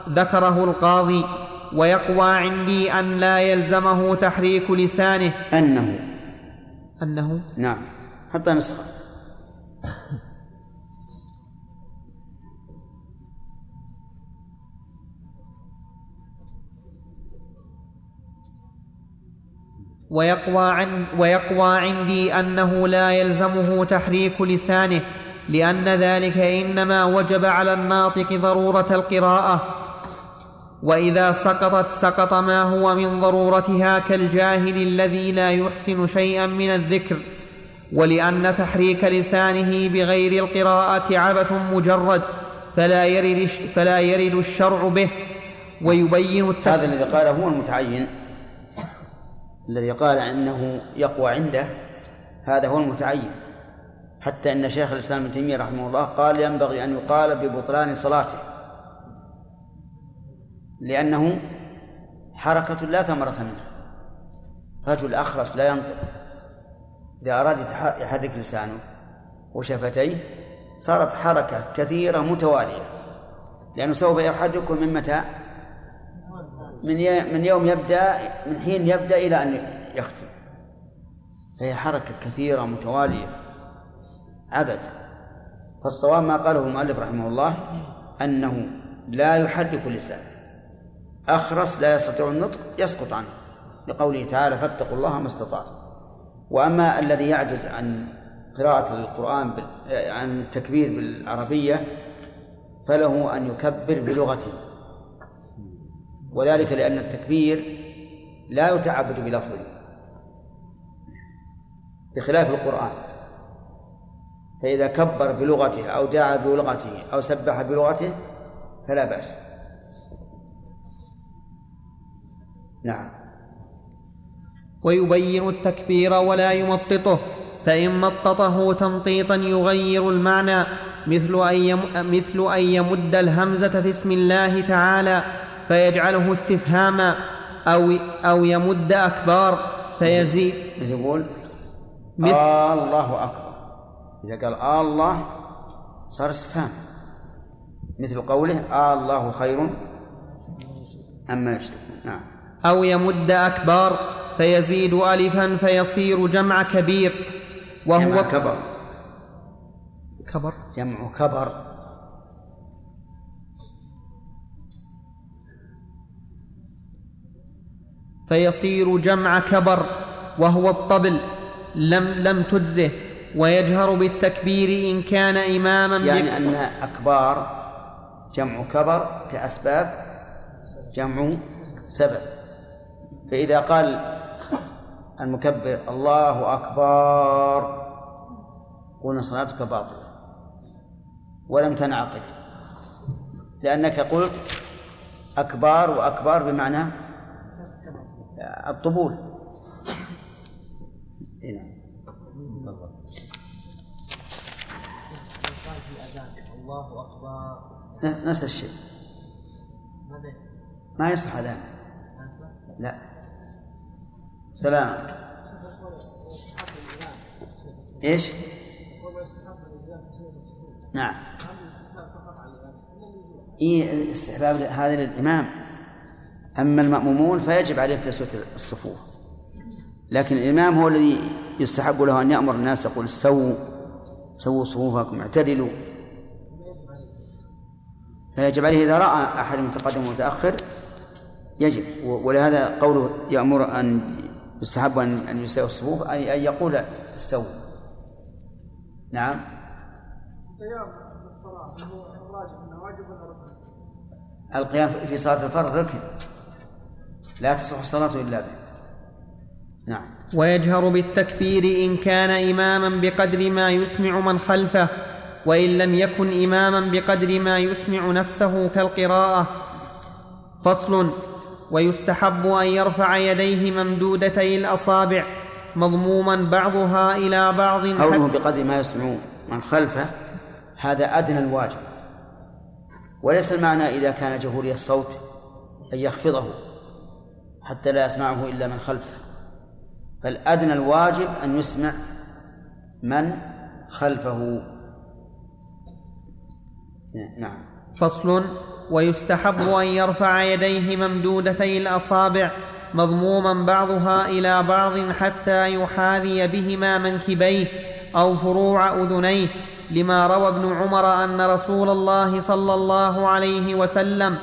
ذكره القاضي ويقوى عندي أن لا يلزمه تحريك لسانه. أنه. أنه؟ نعم. حتى نسخة. ويقوى, عن ويقوى عندي أنه لا يلزمه تحريك لسانه. لأن ذلك إنما وجب على الناطق ضرورة القراءة. وإذا سقطت سقط ما هو من ضرورتها كالجاهل الذي لا يحسن شيئا من الذكر. ولأن تحريك لسانه بغير القراءة عبث مجرد فلا يرد, فلا يرد الشرع به. ويبين. هذا الذي قاله هو المتعين. الذي قال إنه يقوى عنده هذا هو المتعين. حتى إن شيخ الإسلام ابن تيمية رحمه الله قال ينبغي أن يقال ببطلان صلاته. لأنه حركة لا ثمرة منها. رجل أخرس لا ينطق. إذا أراد يحرك لسانه وشفتيه صارت حركة كثيرة متوالية. لأنه سوف يحركه من متى؟ من من يوم يبدأ من حين يبدأ إلى أن يختم. فهي حركة كثيرة متوالية. عبث فالصواب ما قاله المؤلف رحمه الله أنه لا يحرك اللسان. أخرس لا يستطيع النطق يسقط عنه. لقوله تعالى فاتقوا الله ما استطعتم. وأما الذي يعجز عن قراءة القرآن عن التكبير بالعربية فله أن يكبر بلغته. وذلك لأن التكبير لا يتعبد بلفظه بخلاف القرآن. فإذا كبر بلغته أو دعا بلغته أو سبح بلغته فلا بأس. نعم. ويبين التكبير ولا يمططه فإن مططه تمطيطا يغير المعنى مثل أن مثل أن يمد الهمزة في اسم الله تعالى فيجعله استفهاما أو أو يمد أكبار فيزيد يقول؟ مثل الله أكبر. إذا قال آه الله صار استفهام مثل قوله آه الله خير أما يشركون. نعم. أو يمد أكبار فيزيد ألفا فيصير جمع كبير. وهو جمع كبر. كبر. جمع كبر. فيصير جمع كبر. وهو الطبل. لم لم تجزه. ويجهر بالتكبير إن كان إماما يعني أن أكبار جمع كبر كأسباب جمع سبب. فإذا قال المكبر الله أكبر قلنا صلاتك باطلة. ولم تنعقد. لأنك قلت أكبار وأكبار بمعنى الطبول. إيه نعم. الله أكبر. ن- نفس الشيء. ما يصح يصح؟ لا. سلام. إيش؟ نعم. هذا إيه استحباب هذا للإمام. أما المأمومون فيجب عليهم تسوية الصفوف. لكن الإمام هو الذي يستحب له أن يأمر الناس يقول سووا سووا صفوفكم اعتدلوا. فيجب عليه إذا رأى أحد متقدم ومتأخر يجب. ولهذا قوله يأمر أن يستحب أن أن يساوي الصفوف أي أن يقول استووا. نعم. ولا ركن؟ القيام في صلاة الفرض ركن. لا تصح الصلاة إلا به. نعم. ويجهر بالتكبير إن كان إماما بقدر ما يسمع من خلفه. وإن لم يكن إماما بقدر ما يسمع نفسه كالقراءة فصل ويستحب أن يرفع يديه ممدودتي الاصابع مضموما بعضها إلى بعض قوله بقدر ما يسمعون من خلفه هذا أدنى الواجب. وليس المعنى إذا كان جهوري الصوت أن يخفضه حتى لا يسمعه إلا من خلفه. بل أدنى الواجب أن يسمع من خلفه. نعم. فصل ويستحب أن يرفع يديه ممدودتي الأصابع مضموما بعضها إلى بعض حتى يحاذي بهما منكبيه أو فروع أذنيه لما روى ابن عمر أن رسول الله صلى الله عليه وسلم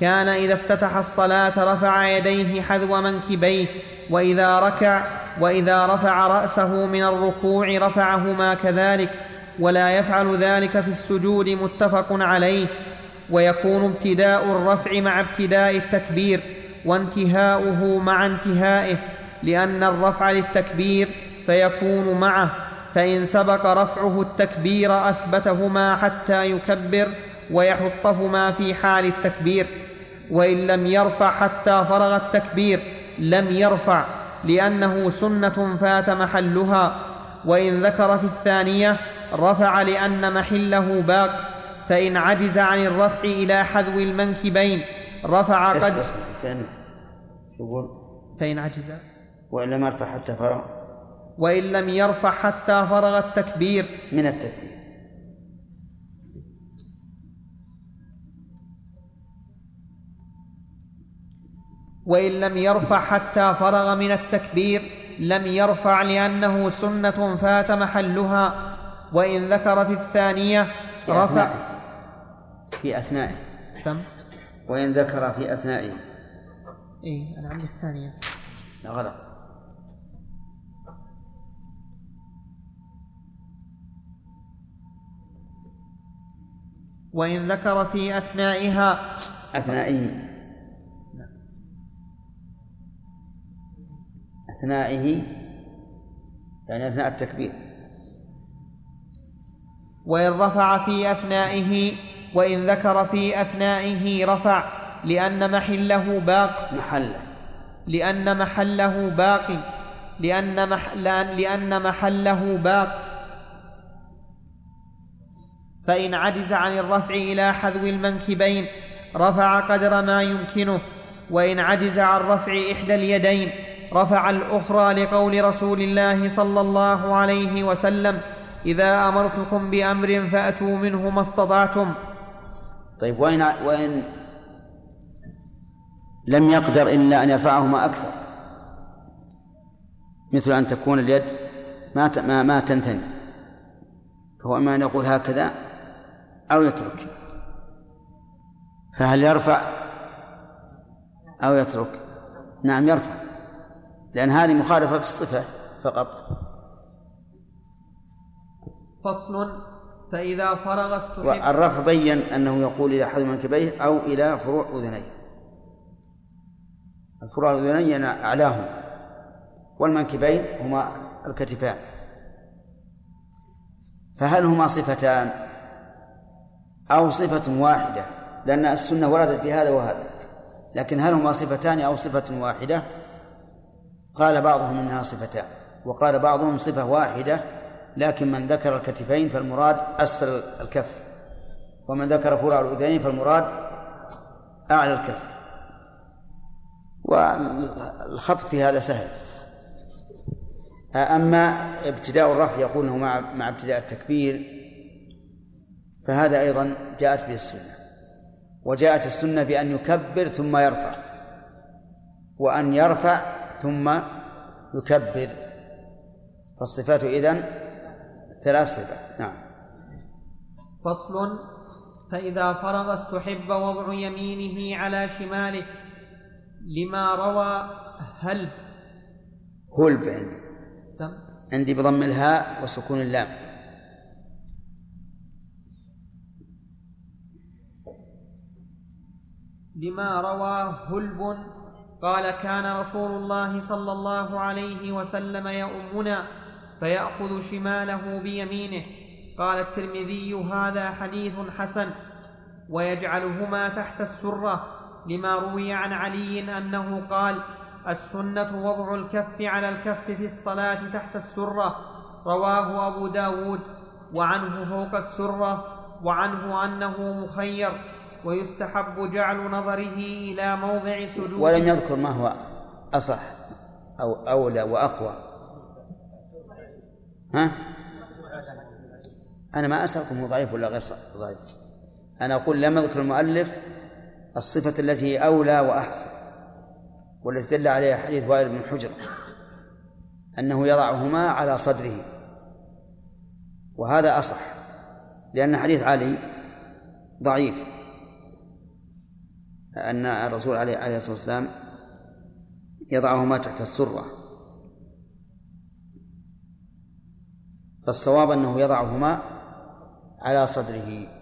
كان إذا افتتح الصلاة رفع يديه حذو منكبيه وإذا ركع وإذا رفع رأسه من الركوع رفعهما كذلك. ولا يفعل ذلك في السجود متفق عليه ويكون ابتداء الرفع مع ابتداء التكبير وانتهاؤه مع انتهائه لأن الرفع للتكبير فيكون معه فإن سبق رفعه التكبير أثبتهما حتى يكبر ويحطهما في حال التكبير وإن لم يرفع حتى فرغ التكبير لم يرفع لأنه سنة فات محلها وإن ذكر في الثانية رفع لأن محله باق فإن عجز عن الرفع إلى حذو المنكبين رفع قد اسمع فإن يقول فإن عجز. وإلا ما ارفع حتى فرغ. وإن لم يرفع حتى فرغ التكبير. من التكبير. وإن لم يرفع حتى فرغ من التكبير لم يرفع لأنه سنة فات محلها. وإن ذكر في الثانية في رفع. أثنائه في أثنائه. سم. وإن ذكر في أثنائه. اي أنا عندي الثانية. لا غلط. وإن ذكر في أثنائها. أثنائه. أثنائه يعني أثناء التكبير. وإن رفع في أثنائه وإن ذكر في أثنائه رفع لأن محله باق. محله. لأن محله باق. لأن, مح لأن, لأن محله باق. فإن عجز عن الرفع إلى حذو المنكبين رفع قدر ما يمكنه. وإن عجز عن رفع إحدى اليدين رفع الأخرى لقول رسول الله صلى الله عليه وسلم. إذا أمرتكم بأمر فأتوا منه ما استطعتم. طيب وإن وإن لم يقدر إلا أن يرفعهما أكثر. مثل أن تكون اليد ما ما ما تنثني. فهو إما أن يقول هكذا أو يترك. فهل يرفع أو يترك؟ نعم يرفع. لأن هذه مخالفة في الصفة فقط. فصل. فإذا فرغ استحب والرفع بين أنه يقول إلى حذو منكبيه أو إلى فروع أذنيه الفروع الأذنين أعلاهم والمنكبين هما الكتفان. فهل هما صفتان؟ أو صفة واحدة؟ لأن السنة وردت بهذا وهذا. لكن هل هما صفتان أو صفة واحدة؟ قال بعضهم إنها صفتان. وقال بعضهم صفة واحدة لكن من ذكر الكتفين فالمراد أسفل الكف ومن ذكر فروع الأذنين فالمراد أعلى الكف. والخط في هذا سهل. أما ابتداء الرفع يقول أنه مع مع ابتداء التكبير فهذا أيضا جاءت به السنة. وجاءت السنة بأن يكبر ثم يرفع وأن يرفع ثم يكبر. فالصفات إذن ثلاث صفات. نعم. فصل. فإذا فرغ استحب وضع يمينه على شماله لما روى هلب. هلب عندي. سم. عندي بضم الهاء وسكون اللام. لما روى هلب قال كان رسول الله صلى الله عليه وسلم يؤمنا فيأخذ شماله بيمينه. قال الترمذي هذا حديث حسن ويجعلهما تحت السرة لما روي عن علي أنه قال السنة وضع الكف على الكف في الصلاة تحت السرة رواه أبو داود. وعنه فوق السرة وعنه أنه مخير ويستحب جعل نظره إلى موضع سجود ولم يذكر ما هو أصح أو أولى وأقوى. ها؟ أنا ما أسألكم هو ضعيف ولا غير ضعيف. أنا أقول لم يذكر المؤلف الصفة التي أولى وأحسن والتي دل عليها حديث وائل بن حجر أنه يضعهما على صدره. وهذا أصح لأن حديث علي ضعيف. أن الرسول عليه الصلاة والسلام يضعهما تحت السرة. فالصواب أنه يضعهما على صدره.